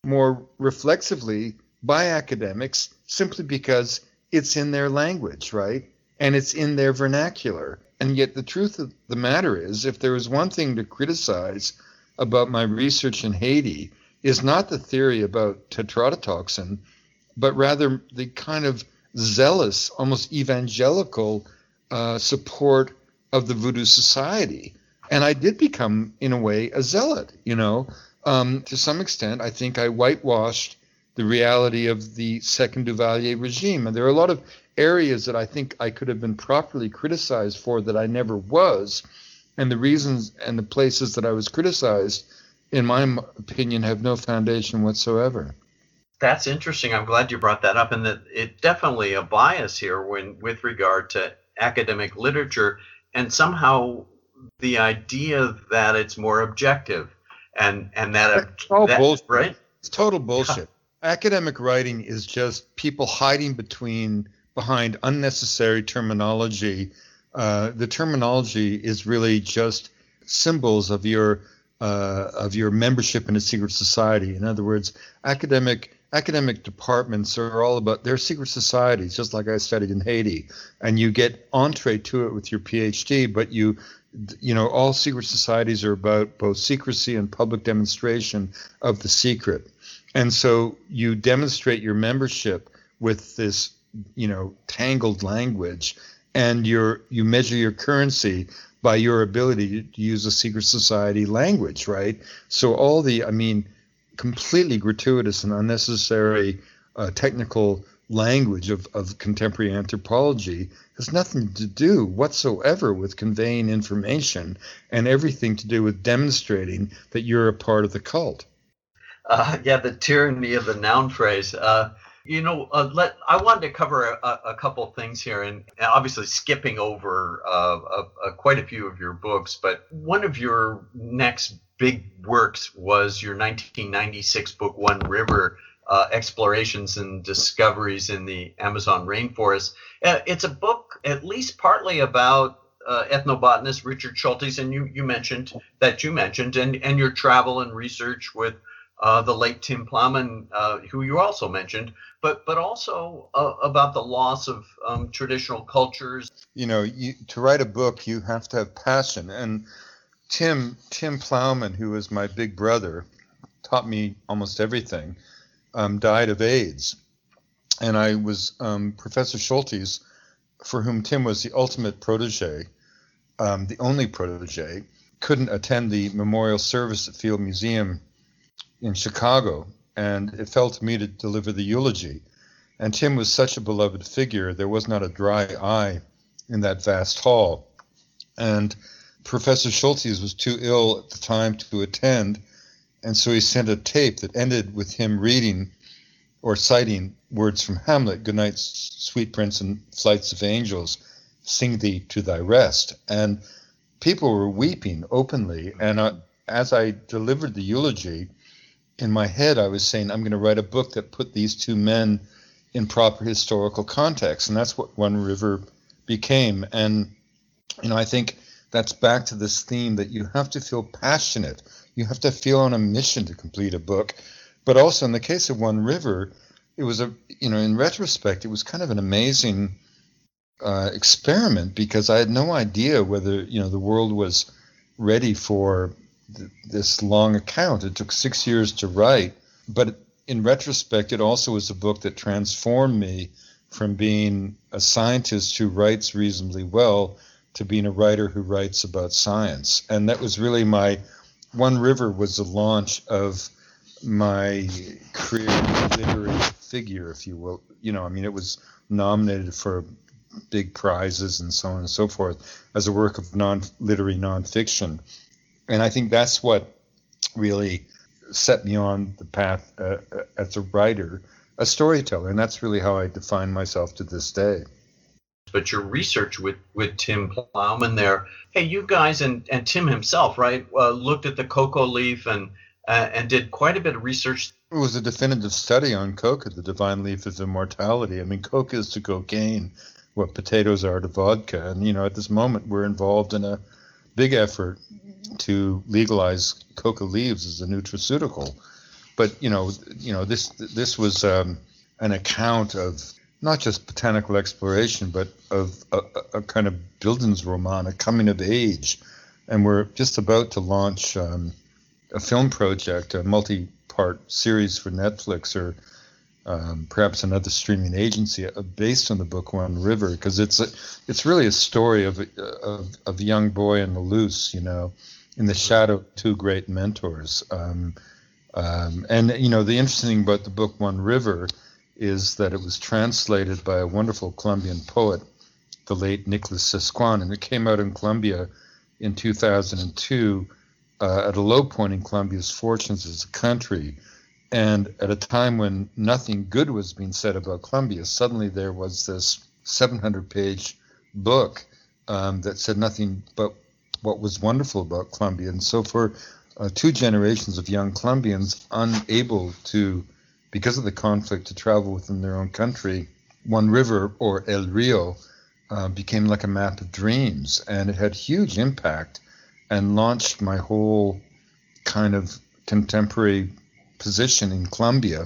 more reflexively by academics simply because it's in their language, right? And it's in their vernacular. And yet, the truth of the matter is, if there was one thing to criticize about my research in Haiti, is not the theory about tetrodotoxin, but rather the kind of zealous, almost evangelical uh, support of the Voodoo Society. And I did become, in a way, a zealot, you know. Um, to some extent, I think I whitewashed the reality of the second Duvalier regime. And there are a lot of areas that I think I could have been properly criticized for that I never was. And the reasons and the places that I was criticized, in my opinion, have no foundation whatsoever. That's interesting. I'm glad you brought that up, and that it definitely a bias here when with regard to academic literature, and somehow the idea that it's more objective, and and that, oh, that bullshit. right? It's total bullshit academic writing is just people hiding between behind unnecessary terminology. Uh, the terminology is really just symbols of your uh, of your membership in a secret society. In other words, academic academic departments are all about they're secret societies, just like I studied in Haiti, and you get entree to it with your PhD, but you you know all secret societies are about both secrecy and public demonstration of the secret and so you demonstrate your membership with this, you know, tangled language, and you you measure your currency by your ability to use a secret society language, right? So all the, I mean, completely gratuitous and unnecessary uh, technical language of, of contemporary anthropology has nothing to do whatsoever with conveying information and everything to do with demonstrating that you're a part of the cult. Uh, yeah, the tyranny of the noun phrase. Uh, you know, uh, let I wanted to cover a, a couple things here, and obviously skipping over uh, quite a few of your books. But one of your next big works was your 1996 book, One River: uh, Explorations and Discoveries in the Amazon Rainforest. Uh, it's a book, at least partly about uh, ethnobotanist Richard Schultes, and you, you mentioned that you mentioned, and, and your travel and research with uh, the late Tim Plowman, uh, who you also mentioned, but but also uh, about the loss of um, traditional cultures. You know, you, to write a book, you have to have passion. And Tim Tim Plowman, who was my big brother, taught me almost everything. Um, died of AIDS, and I was um, Professor Schultes, for whom Tim was the ultimate protege. um, the only protege, couldn't attend the memorial service at Field Museum in Chicago, and it fell to me to deliver the eulogy. And Tim was such a beloved figure, there was not a dry eye in that vast hall. And Professor Schultes was too ill at the time to attend, and so he sent a tape that ended with him reading or citing words from Hamlet, Good night, sweet prince and flights of angels, sing thee to thy rest. And people were weeping openly. And uh, as I delivered the eulogy, in my head, I was saying, I'm going to write a book that put these two men in proper historical context. And that's what One River became. And, you know, I think that's back to this theme that you have to feel passionate. You have to feel on a mission to complete a book. But also in the case of One River, it was a, you know, in retrospect, it was kind of an amazing uh, experiment because I had no idea whether you know the world was ready for th- this long account. It took six years to write, but in retrospect, it also was a book that transformed me from being a scientist who writes reasonably well to being a writer who writes about science. And that was really my One River was the launch of my career literary figure, if you will. You know, I mean, it was nominated for big prizes and so on and so forth as a work of non literary nonfiction. And I think that's what really set me on the path uh, uh, as a writer, a storyteller, and that's really how I define myself to this day. But your research with, with Tim Plowman there, hey, you guys and, and Tim himself, right, uh, looked at the coca leaf and uh, and did quite a bit of research. It was a definitive study on coca, the divine leaf of immortality. I mean, coca is to cocaine what potatoes are to vodka. And, you know, at this moment, we're involved in a big effort to legalize coca leaves as a nutraceutical. But, you know, you know this, this was um, an account of not just botanical exploration, but of a, a kind of Bildungsroman, a coming of age. And we're just about to launch um, a film project, a multi part series for Netflix or um, perhaps another streaming agency uh, based on the book One River because it's a, it's really a story of, of of a young boy in the loose, you know, in the shadow of two great mentors. Um, um, and you know the interesting thing about the book One River is that it was translated by a wonderful Colombian poet, the late Nicholas Suescún, and it came out in Colombia in 2002 uh, at a low point in Colombia's fortunes as a country and at a time when nothing good was being said about Colombia, suddenly there was this 700 page book um, that said nothing but what was wonderful about Colombia. And so, for uh, two generations of young Colombians unable to, because of the conflict, to travel within their own country, One River or El Rio uh, became like a map of dreams. And it had huge impact and launched my whole kind of contemporary position in Colombia.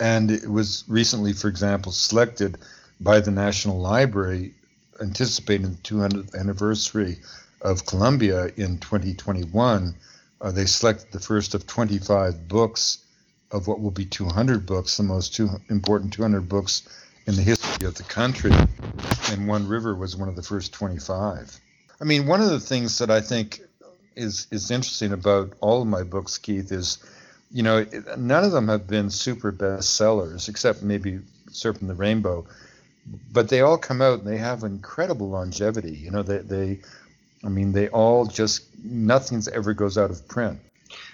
And it was recently, for example, selected by the National Library, anticipating the 200th anniversary of Colombia in 2021. Uh, they selected the first of 25 books of what will be 200 books, the most two, important 200 books in the history of the country. And One River was one of the first 25. I mean, one of the things that I think is is interesting about all of my books, Keith, is you know, none of them have been super bestsellers, except maybe Serpent the Rainbow. But they all come out and they have incredible longevity. You know, they, they I mean, they all just, nothing's ever goes out of print.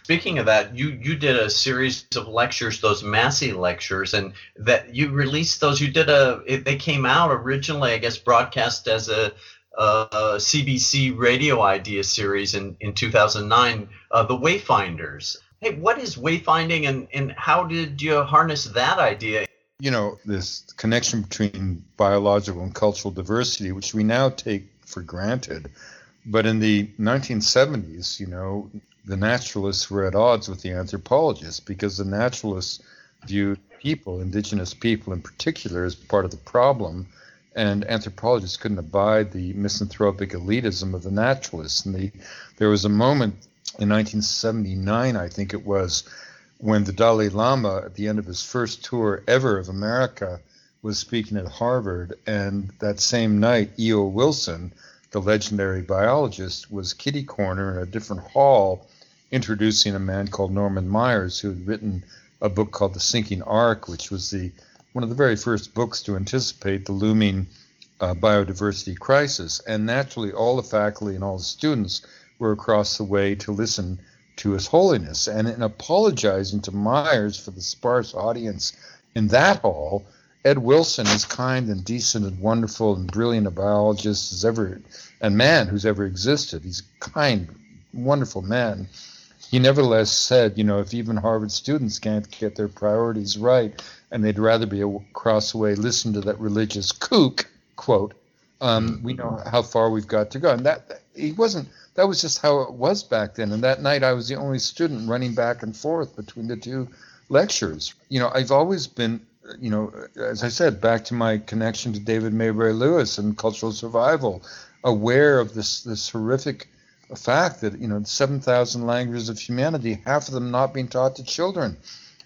Speaking of that, you you did a series of lectures, those Massey lectures, and that you released those. You did a. They came out originally, I guess, broadcast as a, a CBC radio idea series in in 2009. Uh, the Wayfinders. Hey, what is wayfinding and, and how did you harness that idea? You know, this connection between biological and cultural diversity, which we now take for granted. But in the 1970s, you know, the naturalists were at odds with the anthropologists because the naturalists viewed people, indigenous people in particular, as part of the problem. And anthropologists couldn't abide the misanthropic elitism of the naturalists. And the, there was a moment in 1979, I think it was, when the Dalai Lama, at the end of his first tour ever of America, was speaking at Harvard. And that same night, E.O. Wilson, the legendary biologist, was kitty corner in a different hall introducing a man called Norman Myers who had written a book called The Sinking Ark, which was the one of the very first books to anticipate the looming uh, biodiversity crisis. And naturally, all the faculty and all the students were across the way to listen to His Holiness. And in apologizing to Myers for the sparse audience in that hall, Ed Wilson, as kind and decent and wonderful and brilliant a biologist as ever, and man who's ever existed, he's a kind, wonderful man. He nevertheless said, you know, if even Harvard students can't get their priorities right and they'd rather be across the way, listen to that religious kook, quote, um, we know how far we've got to go. And that, he wasn't that was just how it was back then. And that night, I was the only student running back and forth between the two lectures. You know, I've always been, you know, as I said, back to my connection to David Maybury Lewis and cultural survival, aware of this this horrific fact that you know 7,000 languages of humanity, half of them not being taught to children,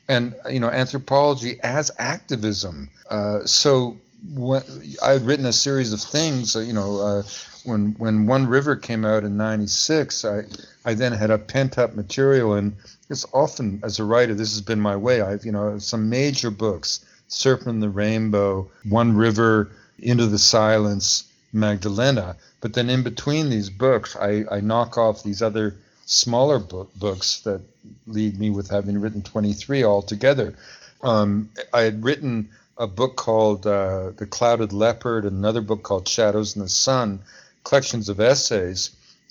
and you know anthropology as activism. Uh, so when, I had written a series of things, uh, you know. Uh, when when One River came out in '96, I I then had a pent up material, and it's often as a writer, this has been my way. I've you know some major books, Serpent the Rainbow, One River, Into the Silence, Magdalena. But then in between these books, I, I knock off these other smaller book, books that lead me with having written 23 altogether. Um, I had written a book called uh, The Clouded Leopard, another book called Shadows in the Sun, collections of essays,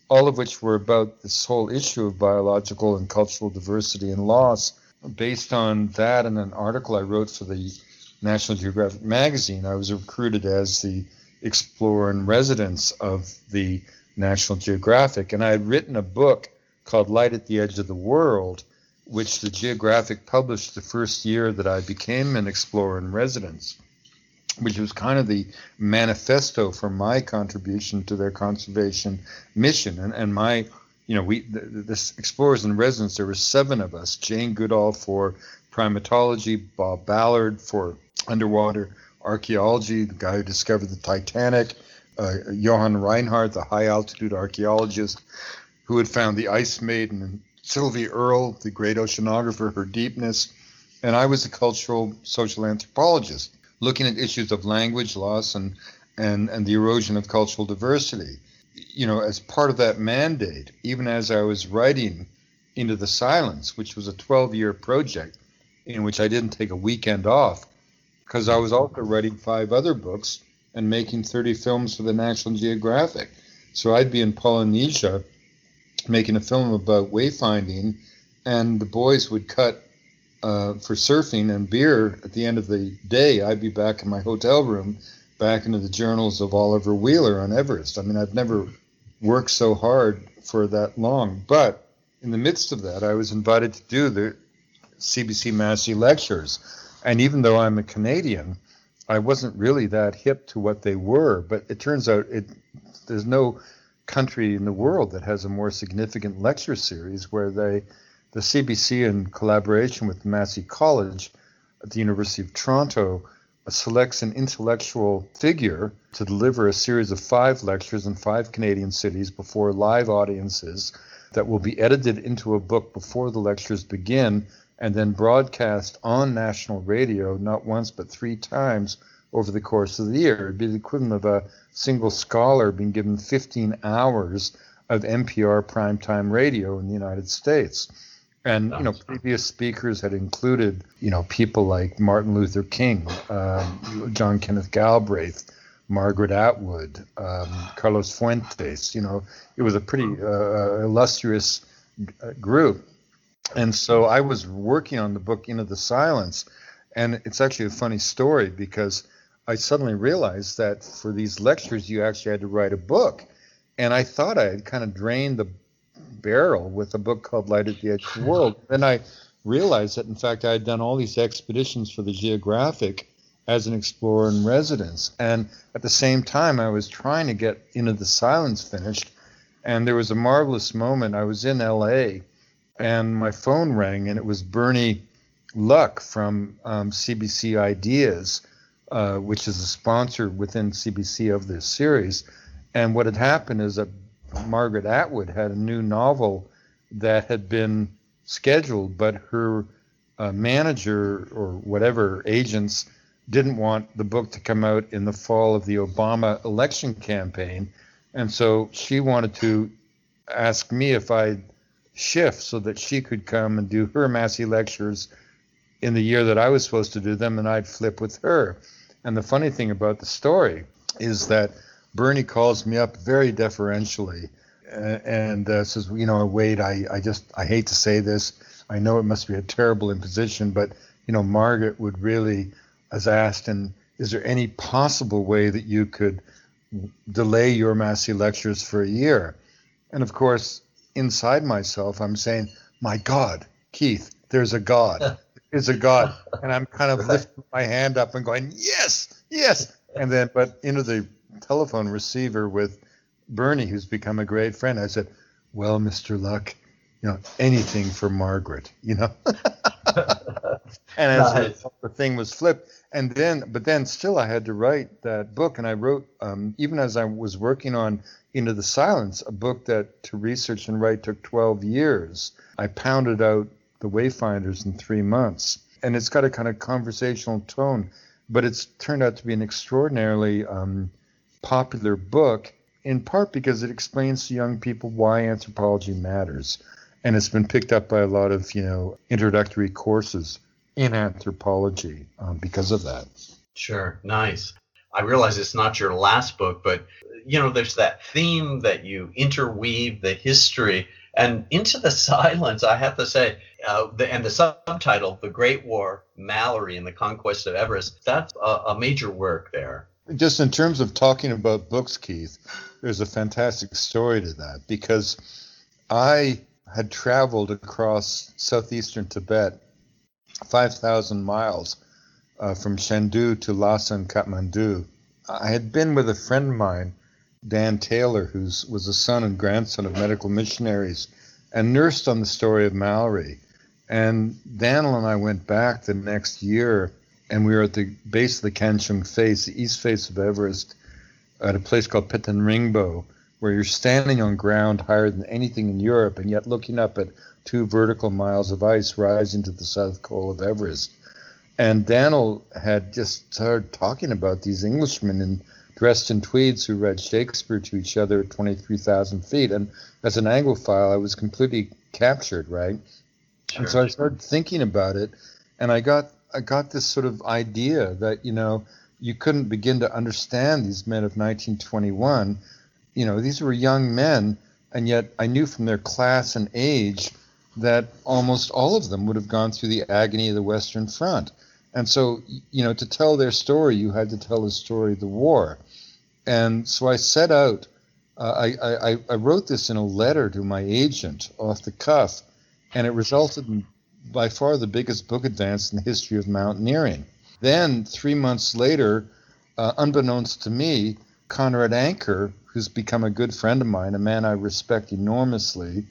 all of which were about this whole issue of biological and cultural diversity and loss. Based on that and an article I wrote for the National Geographic magazine, I was recruited as the explorer in residence of the National Geographic. And I had written a book called Light at the Edge of the World, which the Geographic published the first year that I became an explorer in residence which was kind of the manifesto for my contribution to their conservation mission. And, and my, you know, we, the, this Explorers in Residence, there were seven of us Jane Goodall for primatology, Bob Ballard for underwater archaeology, the guy who discovered the Titanic, uh, Johan Reinhard, the high altitude archaeologist who had found the Ice Maiden, and Sylvia Earle, the great oceanographer, her deepness. And I was a cultural social anthropologist looking at issues of language loss and, and, and the erosion of cultural diversity. You know, as part of that mandate, even as I was writing Into the Silence, which was a 12 year project in which I didn't take a weekend off, because I was also writing five other books and making 30 films for the National Geographic. So I'd be in Polynesia making a film about wayfinding, and the boys would cut uh, for surfing and beer at the end of the day, I'd be back in my hotel room, back into the journals of Oliver Wheeler on Everest. I mean, I've never worked so hard for that long. But in the midst of that, I was invited to do the CBC Massey lectures. And even though I'm a Canadian, I wasn't really that hip to what they were. But it turns out it there's no country in the world that has a more significant lecture series where they the CBC, in collaboration with Massey College at the University of Toronto, selects an intellectual figure to deliver a series of five lectures in five Canadian cities before live audiences that will be edited into a book before the lectures begin and then broadcast on national radio not once but three times over the course of the year. It'd be the equivalent of a single scholar being given 15 hours of NPR primetime radio in the United States. And you know, previous speakers had included you know people like Martin Luther King, um, John Kenneth Galbraith, Margaret Atwood, um, Carlos Fuentes. You know, it was a pretty uh, illustrious uh, group. And so I was working on the book Into the Silence, and it's actually a funny story because I suddenly realized that for these lectures you actually had to write a book, and I thought I had kind of drained the barrel with a book called Light at the Edge of the World. Then I realized that, in fact, I had done all these expeditions for the Geographic as an explorer in residence. And at the same time, I was trying to get Into the Silence finished. And there was a marvelous moment. I was in LA and my phone rang, and it was Bernie Lucht from um, CBC Ideas, uh, which is a sponsor within CBC of this series And what had happened is that Margaret Atwood had a new novel that had been scheduled, but her uh, manager or whatever agents didn't want the book to come out in the fall of the Obama election campaign. And so she wanted to ask me if I'd shift so that she could come and do her Massey lectures in the year that I was supposed to do them, and I'd flip with her. And the funny thing about the story is that Bernie calls me up very deferentially and uh, says, you know, Wade, I, I just, I hate to say this. I know it must be a terrible imposition, but, you know, Margaret would really, as asked, and is there any possible way that you could delay your Massey lectures for a year? And of course, inside myself, I'm saying, my God, Keith, there's a God. There's a God. And I'm kind of lifting my hand up and going, yes, yes. And then, but into the telephone receiver with Bernie, who's become a great friend. I said, "Well, Mr. Lucht, you know, anything for Margaret, you know." and as nice. the thing was flipped, and then, but then still, I had to write that book, and I wrote um, even as I was working on Into the Silence, a book that to research and write took 12 years. I pounded out the Wayfinders in three months, and it's got a kind of conversational tone, but it's turned out to be an extraordinarily um, popular book in part because it explains to young people why anthropology matters. And it's been picked up by a lot of, you know, introductory courses in anthropology um, because of that. Sure, nice. I realize it's not your last book, but you know, there's that theme that you interweave the history and into the silence. I have to say, uh, the, and the subtitle, "The Great War: Mallory and the Conquest of Everest." That's a, a major work there. Just in terms of talking about books, Keith, there's a fantastic story to that because I had traveled across southeastern Tibet 5,000 miles uh, from Chengdu to Lhasa and Kathmandu. I had been with a friend of mine, Dan Taylor, who was a son and grandson of medical missionaries, and nursed on the story of Mallory. And Daniel and I went back the next year, and we were at the base of the Kangshung face, the east face of Everest, at a place called Pethang Ringmo, where you're standing on ground higher than anything in Europe and yet looking up at two vertical miles of ice rising to the south col of Everest. And Daniel had just started talking about these Englishmen in dressed in tweeds who read Shakespeare to each other at 23,000 feet. And as an Anglophile, I was completely captured, right? Sure. And so I started thinking about it, and I got I got this sort of idea that you know you couldn't begin to understand these men of 1921. You know, these were young men, and yet I knew from their class and age that almost all of them would have gone through the agony of the Western Front. And so, you know, to tell their story, you had to tell the story of the war. And so I set out, uh, I, I, I wrote this in a letter to my agent off the cuff, and it resulted in by far the biggest book advance in the history of mountaineering. Then, three months later, uh, unbeknownst to me, Conrad Anker, who's become a good friend of mine, a man I respect enormously,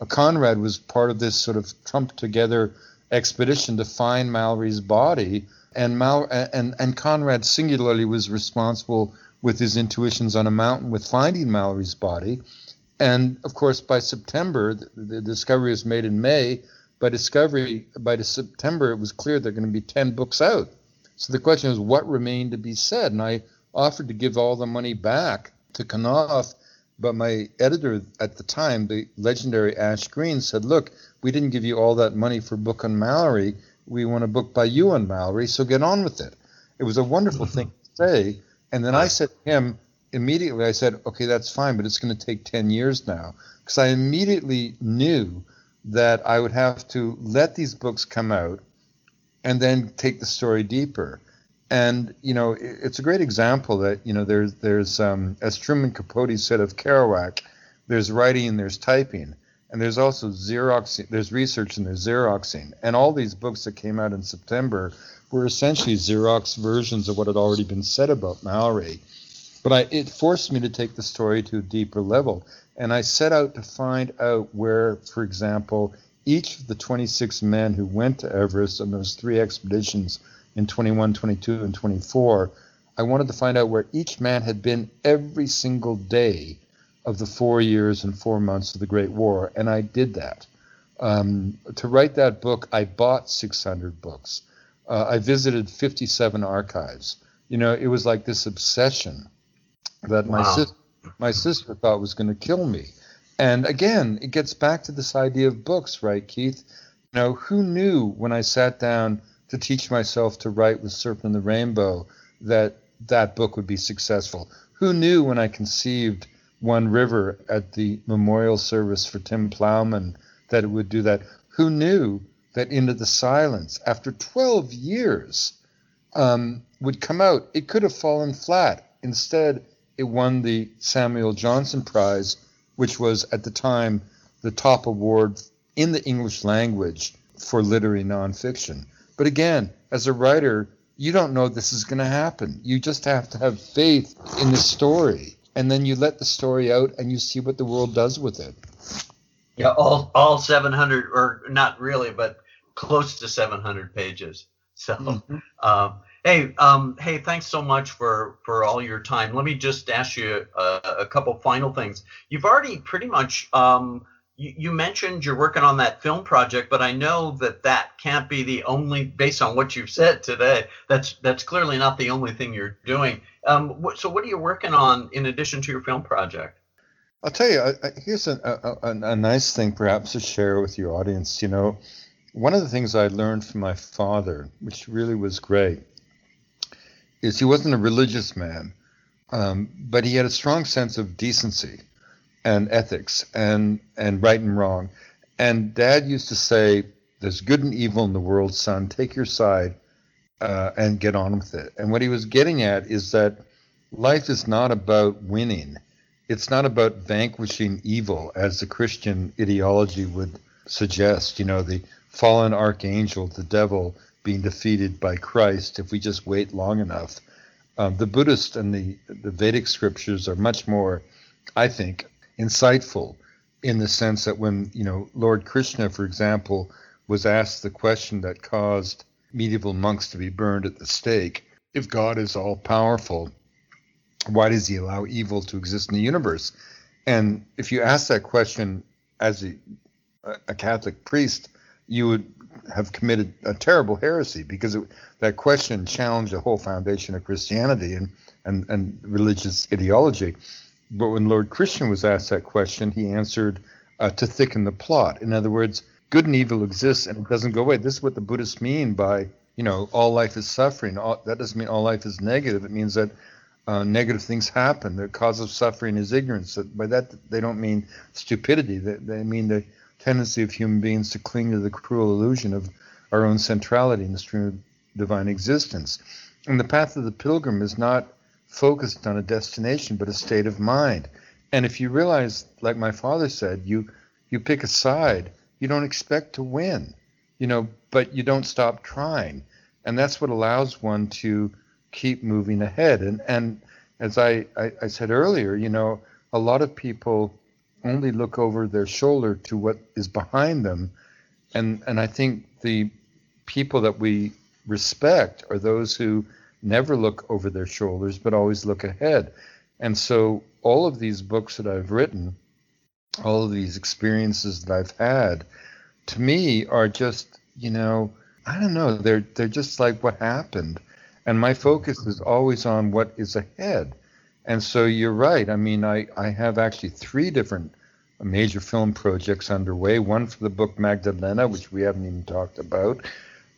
uh, Conrad was part of this sort of trumped together expedition to find Mallory's body. And, Mal- and, and Conrad singularly was responsible with his intuitions on a mountain with finding Mallory's body. And of course, by September, the, the discovery was made in May. By discovery, by September, it was clear there are going to be 10 books out. So the question is, what remained to be said? And I offered to give all the money back to Knopf, but my editor at the time, the legendary Ash Green, said, Look, we didn't give you all that money for a book on Mallory. We want a book by you on Mallory, so get on with it. It was a wonderful thing to mm-hmm. say. And then I said to him, immediately, I said, Okay, that's fine, but it's going to take 10 years now. Because I immediately knew that I would have to let these books come out and then take the story deeper. And you know, it's a great example that you know there's there's um, as Truman Capote said of Kerouac, there's writing and there's typing, and there's also xeroxing. There's research and there's xeroxing, and all these books that came out in September were essentially Xerox versions of what had already been said about Mallory. But I, it forced me to take the story to a deeper level, and I set out to find out where, for example, each of the 26 men who went to Everest on those three expeditions in 21, 22, and 24, I wanted to find out where each man had been every single day of the four years and four months of the Great War, and I did that. Um, to write that book, I bought 600 books. Uh, I visited 57 archives. You know, it was like this obsession that my wow. my sister thought was going to kill me. And again, it gets back to this idea of books, right, Keith? You know, who knew when I sat down to teach myself to write with Serpent and the Rainbow that that book would be successful? Who knew when I conceived One River at the memorial service for Tim Plowman that it would do that? Who knew that Into the Silence, after 12 years, um, would come out? It could have fallen flat. Instead, it won the Samuel Johnson Prize which was at the time the top award in the English language for literary nonfiction. But again, as a writer, you don't know this is going to happen. You just have to have faith in the story. And then you let the story out and you see what the world does with it. Yeah, all, all 700, or not really, but close to 700 pages. So, mm-hmm. um, Hey, um, hey, thanks so much for for all your time. Let me just ask you a, a couple final things. You've already pretty much um, you, mentioned you're working on that film project, but I know that that can't be the only. Based on what you've said today, that's that's clearly not the only thing you're doing. Um, so, what are you working on in addition to your film project? I'll tell you. Here's a, a, a nice thing, perhaps, to share with your audience. You know, one of the things I learned from my father, which really was great is he wasn't a religious man, um, but he had a strong sense of decency and ethics and and right and wrong. And Dad used to say, "There's good and evil in the world, son. Take your side uh, and get on with it." And what he was getting at is that life is not about winning. It's not about vanquishing evil, as the Christian ideology would suggest. You know, the fallen archangel, the devil, being defeated by Christ if we just wait long enough. Um, the Buddhist and the, the Vedic scriptures are much more, I think, insightful in the sense that when, you know, Lord Krishna, for example, was asked the question that caused medieval monks to be burned at the stake if God is all powerful, why does he allow evil to exist in the universe? And if you ask that question as a, a Catholic priest, you would have committed a terrible heresy because it, that question challenged the whole foundation of Christianity and, and, and religious ideology. But when Lord Krishna was asked that question, he answered uh, to thicken the plot. In other words, good and evil exists and it doesn't go away. This is what the Buddhists mean by, you know, all life is suffering. All, that doesn't mean all life is negative. It means that uh, negative things happen. The cause of suffering is ignorance. By that, they don't mean stupidity. They, they mean the tendency of human beings to cling to the cruel illusion of our own centrality in the stream of divine existence. And the path of the pilgrim is not focused on a destination, but a state of mind. And if you realize, like my father said, you you pick a side, you don't expect to win, you know, but you don't stop trying. And that's what allows one to keep moving ahead. And and as I, I, I said earlier, you know, a lot of people only look over their shoulder to what is behind them. And, and I think the people that we respect are those who never look over their shoulders, but always look ahead. And so all of these books that I've written, all of these experiences that I've had, to me are just, you know, I don't know, they're they're just like what happened. And my focus is always on what is ahead. And so you're right. I mean, I, I have actually three different uh, major film projects underway. One for the book Magdalena, which we haven't even talked about.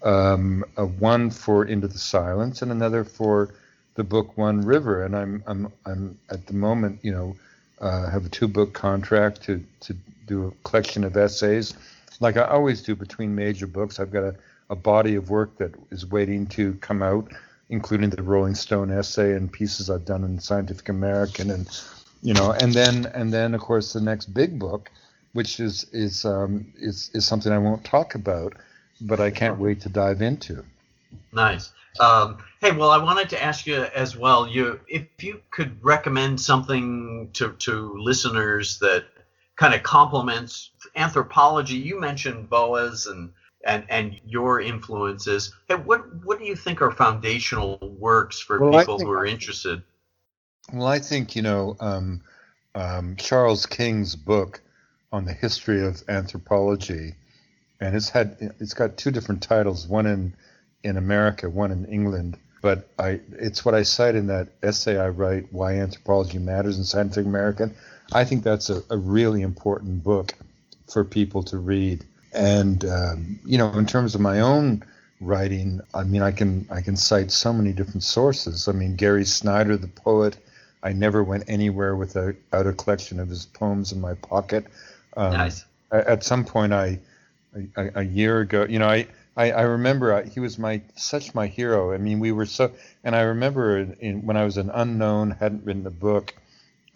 Um, one for Into the Silence, and another for the book One River. And I'm I'm I'm at the moment, you know, uh, have a two book contract to to do a collection of essays, like I always do between major books. I've got a, a body of work that is waiting to come out including the Rolling Stone essay and pieces I've done in Scientific American, and you know, and then and then of course the next big book, which is is um, is is something I won't talk about, but I can't wait to dive into. Nice. Um, hey, well, I wanted to ask you as well. You, if you could recommend something to to listeners that kind of complements anthropology. You mentioned Boas and and and your influences. Hey, what what do you think are foundational works for Well, people think- who are interested? Well, I think, you know, um, um, Charles King's book on the history of anthropology, and it's had it's got two different titles, one in in America, one in England. But I it's what I cite in that essay I write, Why Anthropology Matters in Scientific American. I think that's a, a really important book for people to read. And um, you know, in terms of my own writing, I mean, I can I can cite so many different sources. I mean, Gary Snyder, the poet. I never went anywhere without out a collection of his poems in my pocket. Um, nice. At some point, I a, a year ago, you know, I. I, I remember I, he was my such my hero. I mean, we were so, and I remember in, in, when I was an unknown, hadn't written a book.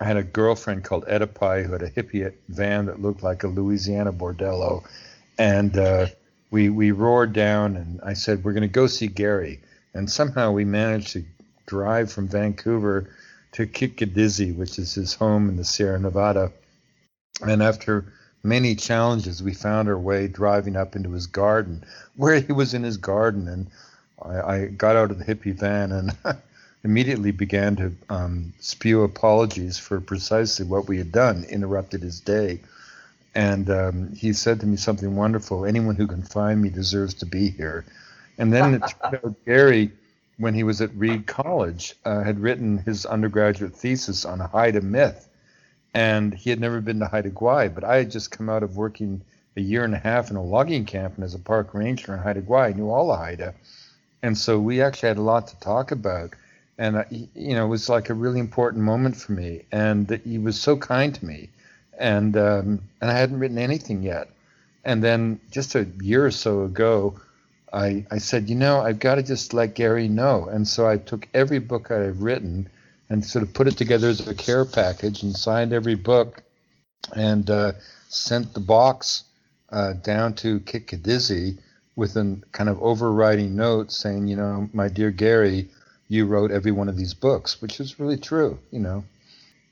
I had a girlfriend called Oedipi who had a hippie van that looked like a Louisiana bordello, and uh, we we roared down, and I said, "We're going to go see Gary," and somehow we managed to drive from Vancouver to Kitkitdizze, which is his home in the Sierra Nevada, and after many challenges, we found our way driving up into his garden, where he was in his garden, and I, I got out of the hippie van and immediately began to um, spew apologies for precisely what we had done, interrupted his day. And um, he said to me something wonderful anyone who can find me deserves to be here. And then it turned out Gary, when he was at Reed College, uh, had written his undergraduate thesis on Haida myth. And he had never been to Haida Gwaii, but I had just come out of working a year and a half in a logging camp and as a park ranger in Haida Gwaii. I knew all the Haida. And so we actually had a lot to talk about. And, uh, he- you know, it was like a really important moment for me. And he was so kind to me. And, um, and I hadn't written anything yet. And then just a year or so ago, I, I said, you know, I've got to just let Gary know. And so I took every book I've written and sort of put it together as a care package and signed every book and uh, sent the box uh, down to Kitkitdizze with a kind of overriding note saying, you know, my dear Gary, you wrote every one of these books, which is really true, you know.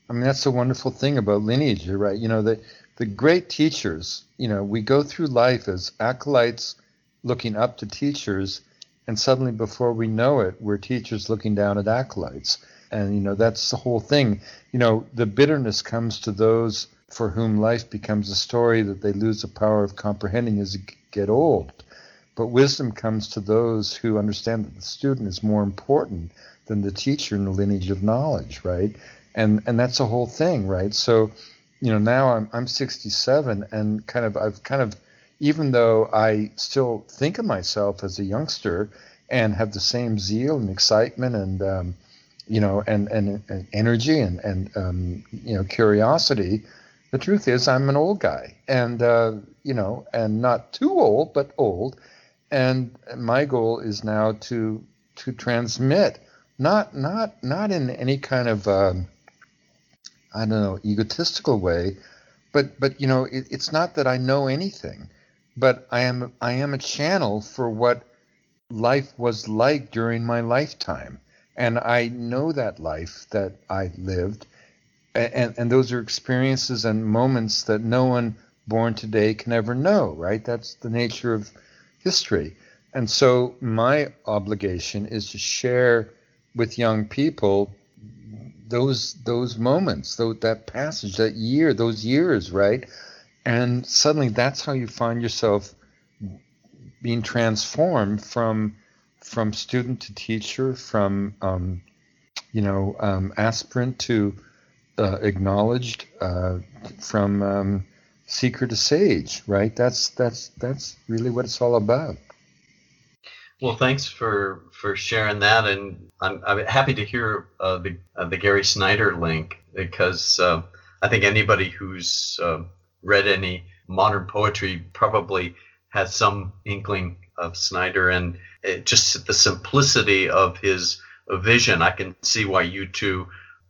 I mean, that's the wonderful thing about lineage, right? You know, the, the great teachers, you know, we go through life as acolytes looking up to teachers, and suddenly before we know it, we're teachers looking down at acolytes. And, you know, that's the whole thing. You know, the bitterness comes to those for whom life becomes a story that they lose the power of comprehending as they get old. But wisdom comes to those who understand that the student is more important than the teacher in the lineage of knowledge, right? And and that's the whole thing, right? So, you know, now I'm I'm 67 and kind of I've kind of even though I still think of myself as a youngster and have the same zeal and excitement and um, you know and, and, and energy and and um, you know curiosity, the truth is I'm an old guy and uh, you know and not too old but old, and my goal is now to to transmit not not not in any kind of um, I don't know egotistical way, but but you know it, it's not that I know anything, but I am I am a channel for what life was like during my lifetime, and I know that life that I lived, and and those are experiences and moments that no one born today can ever know. Right? That's the nature of history, and so my obligation is to share with young people those those moments, that passage, that year, those years, right? And suddenly, that's how you find yourself being transformed from from student to teacher, from um, you know um, aspirant to uh, acknowledged, uh, from um, seeker to sage, right? That's that's that's really what it's all about. Well, thanks for for sharing that, and I'm, I'm happy to hear uh, the uh, the Gary Snyder link because uh, I think anybody who's uh, read any modern poetry probably has some inkling of Snyder, and it, just the simplicity of his vision. I can see why you two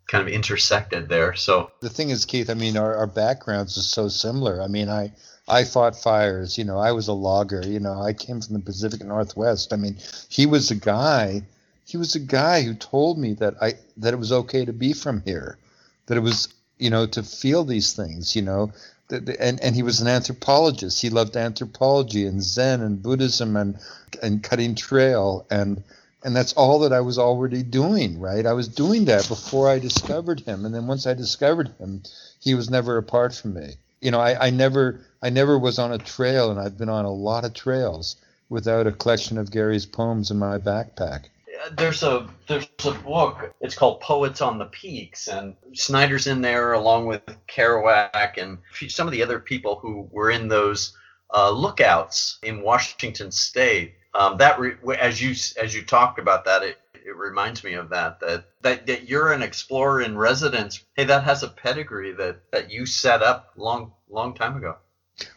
kind of intersected there. So The thing is, Keith, I mean, our, our backgrounds are so similar. I mean, I I fought fires. You know, I was a logger. You know, I came from the Pacific Northwest. I mean, he was a guy. He was a guy who told me that I that it was okay to be from here, that it was you know to feel these things. You know, and and he was an anthropologist. He loved anthropology and Zen and Buddhism and and cutting trail and and that's all that I was already doing. Right, I was doing that before I discovered him, and then once I discovered him, he was never apart from me. You know, I, I never I never was on a trail, and I've been on a lot of trails without a collection of Gary's poems in my backpack there's a there's a book. It's called Poets on the Peaks, and Snyder's in there along with Kerouac and some of the other people who were in those uh, lookouts in Washington State. Um, that re- as you as you talked about that, it, it reminds me of that, that that that you're an explorer in residence. Hey, that has a pedigree that that you set up long long time ago.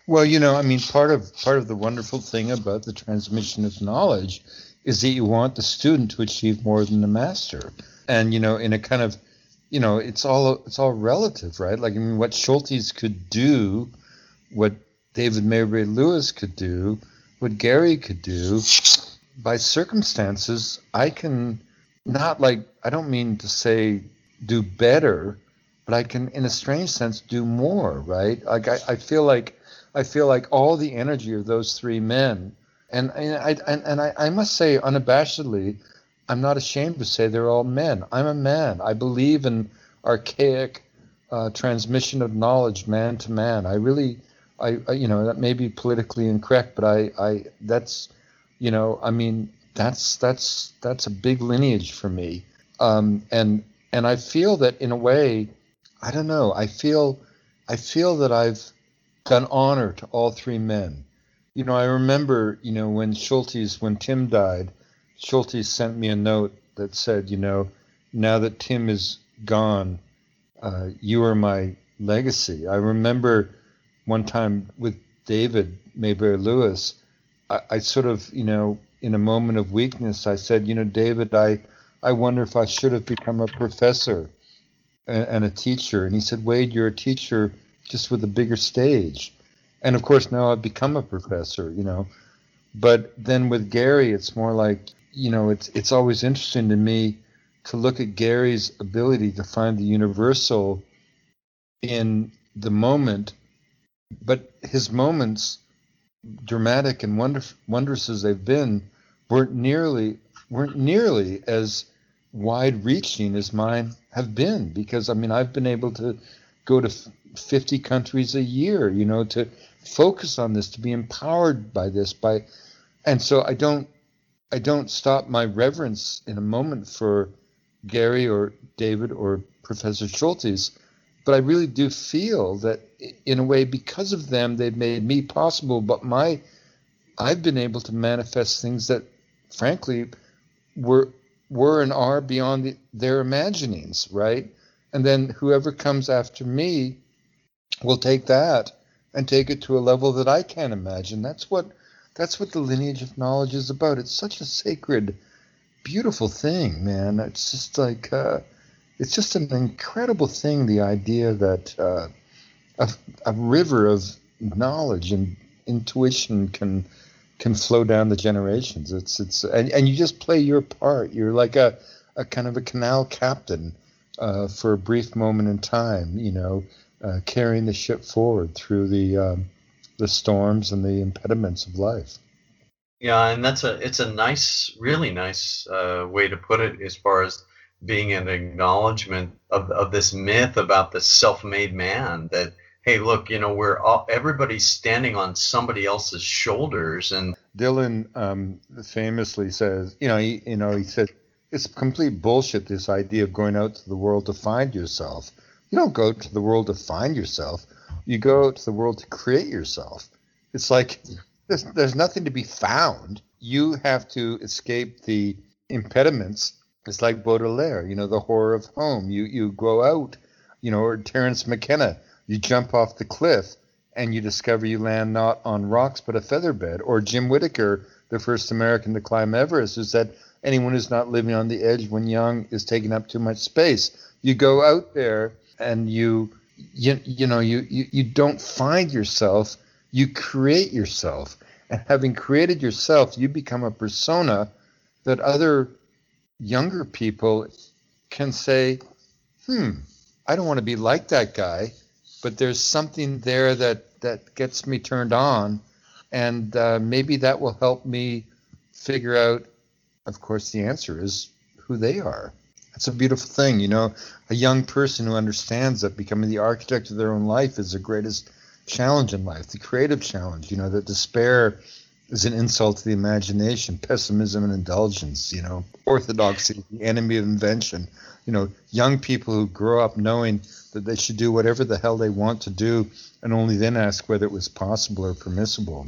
Well, you know, I mean, part of part of the wonderful thing about the transmission of knowledge is that you want the student to achieve more than the master. And you know, in a kind of, you know, it's all it's all relative, right? Like I mean, what Schultes could do, what David Maybury Lewis could do, what Gary could do, by circumstances, I can not like I don't mean to say do better, but I can, in a strange sense, do more, right? Like I, I feel like I feel like all the energy of those three men and I and, and I, I must say unabashedly, I'm not ashamed to say they're all men. I'm a man. I believe in archaic uh, transmission of knowledge, man to man. I really, I, I, you know that may be politically incorrect, but I I that's, you know, I mean that's that's that's a big lineage for me, um, and and I feel that in a way, I don't know. I feel, I feel that I've done honor to all three men you know, I remember, you know, when Schultes, when Tim died, Schultes sent me a note that said, you know, now that Tim is gone, uh, you are my legacy. I remember one time with David Maybury Lewis, I, I sort of, you know, in a moment of weakness, I said, you know, David, I, I wonder if I should have become a professor and, and a teacher. And he said, Wade, you're a teacher just with a bigger stage and of course now I've become a professor, you know. But then with Gary, it's more like you know, it's it's always interesting to me to look at Gary's ability to find the universal in the moment, but his moments, dramatic and wonderful, wondrous as they've been, weren't nearly weren't nearly as wide-reaching as mine have been. Because I mean, I've been able to go to 50 countries a year, you know, to focus on this, to be empowered by this, by, and so I don't, I don't stop my reverence in a moment for Gary or David or Professor Schultes, but I really do feel that in a way, because of them, they've made me possible. But my, I've been able to manifest things that, frankly, were were and are beyond the, their imaginings, right? And then whoever comes after me will take that and take it to a level that I can't imagine. That's what that's what the lineage of knowledge is about. It's such a sacred, beautiful thing, man. It's just like uh, it's just an incredible thing. The idea that uh, a, a river of knowledge and intuition can can flow down the generations. It's it's and, and you just play your part. You're like a, a kind of a canal captain uh, for a brief moment in time. You know, uh, carrying the ship forward through the um, the storms and the impediments of life. Yeah, and that's a it's a nice, really nice uh, way to put it as far as being an acknowledgement of of this myth about the self-made man that hey look you know we're all everybody's standing on somebody else's shoulders and dylan um, famously says you know he you know he said it's complete bullshit this idea of going out to the world to find yourself you don't go to the world to find yourself. You go to the world to create yourself. It's like there's, there's nothing to be found. You have to escape the impediments. It's like Baudelaire, you know, the horror of home. You you go out, you know, or Terence McKenna, you jump off the cliff and you discover you land not on rocks but a feather bed. Or Jim Whittaker, the first American to climb Everest, who said anyone who's not living on the edge when young is taking up too much space. You go out there and you you you know you, you you don't find yourself you create yourself and having created yourself you become a persona that other younger people can say hmm i don't want to be like that guy but there's something there that that gets me turned on, and uh, maybe that will help me figure out. Of course, the answer is who they are. It's a beautiful thing, you know. A young person who understands that becoming the architect of their own life is the greatest challenge in life, the creative challenge. You know that despair is an insult to the imagination, pessimism and indulgence, you know, orthodoxy, the enemy of invention. You know, young people who grow up knowing that they should do whatever the hell they want to do and only then ask whether it was possible or permissible.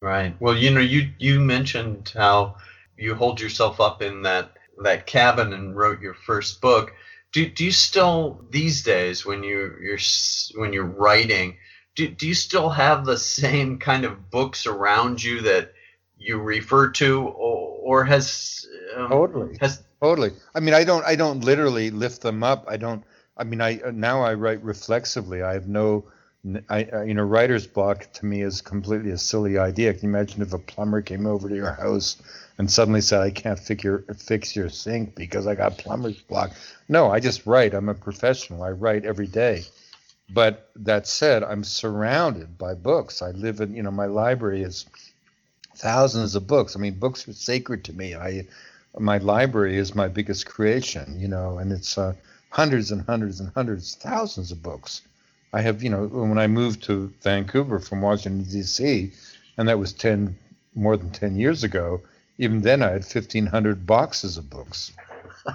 Right. Well, you know, you you mentioned how you hold yourself up in that that cabin and wrote your first book. Do, do you still these days when you you're when you're writing do, do you still have the same kind of books around you that you refer to or, or has um, totally. has totally. I mean i don't i don't literally lift them up. I don't i mean i now i write reflexively. I have no I, you know, writer's block to me is completely a silly idea. Can you imagine if a plumber came over to your house and suddenly said, "I can't figure, fix your sink because I got plumber's block"? No, I just write. I'm a professional. I write every day. But that said, I'm surrounded by books. I live in, you know, my library is thousands of books. I mean, books are sacred to me. I, my library is my biggest creation, you know, and it's uh, hundreds and hundreds and hundreds, thousands of books. I have, you know, when I moved to Vancouver from Washington D.C., and that was ten more than ten years ago. Even then, I had fifteen hundred boxes of books.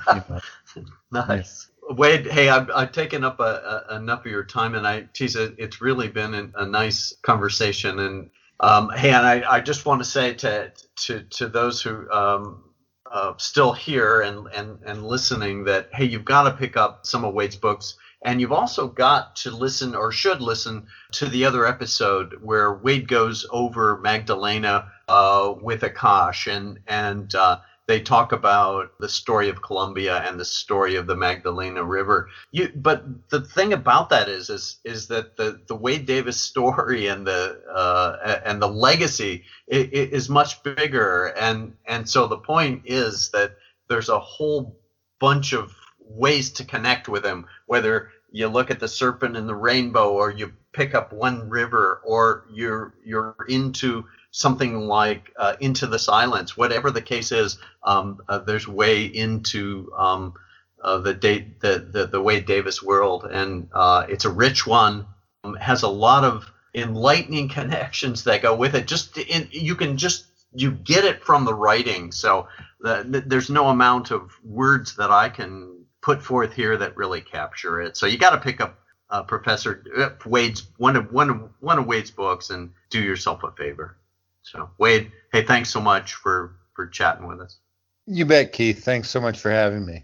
You know. nice. Wade, hey, I've, I've taken up a, a, enough of your time, and I tease it. It's really been a, a nice conversation, and um, hey, and I, I just want to say to to to those who um, uh, still here and and and listening that hey, you've got to pick up some of Wade's books, and you've also got to listen or should listen to the other episode where Wade goes over Magdalena uh, with Akash, and and uh, they talk about the story of Colombia and the story of the Magdalena River. You, but the thing about that is, is, is that the, the Wade Davis story and the uh, and the legacy is much bigger, and and so the point is that there's a whole bunch of ways to connect with him, whether you look at the serpent and the rainbow, or you pick up one river, or you're you're into something like uh, Into the Silence, whatever the case is, um, uh, there's way into um, uh, the, date, the, the, the Wade Davis world, and uh, it's a rich one. Um, has a lot of enlightening connections that go with it. Just in, you can just you get it from the writing. So the, there's no amount of words that I can put forth here that really capture it. So you got to pick up uh, Professor uh, Wade's one of one of one of Wade's books and do yourself a favor. So Wade, hey, thanks so much for for chatting with us. You bet, Keith. Thanks so much for having me.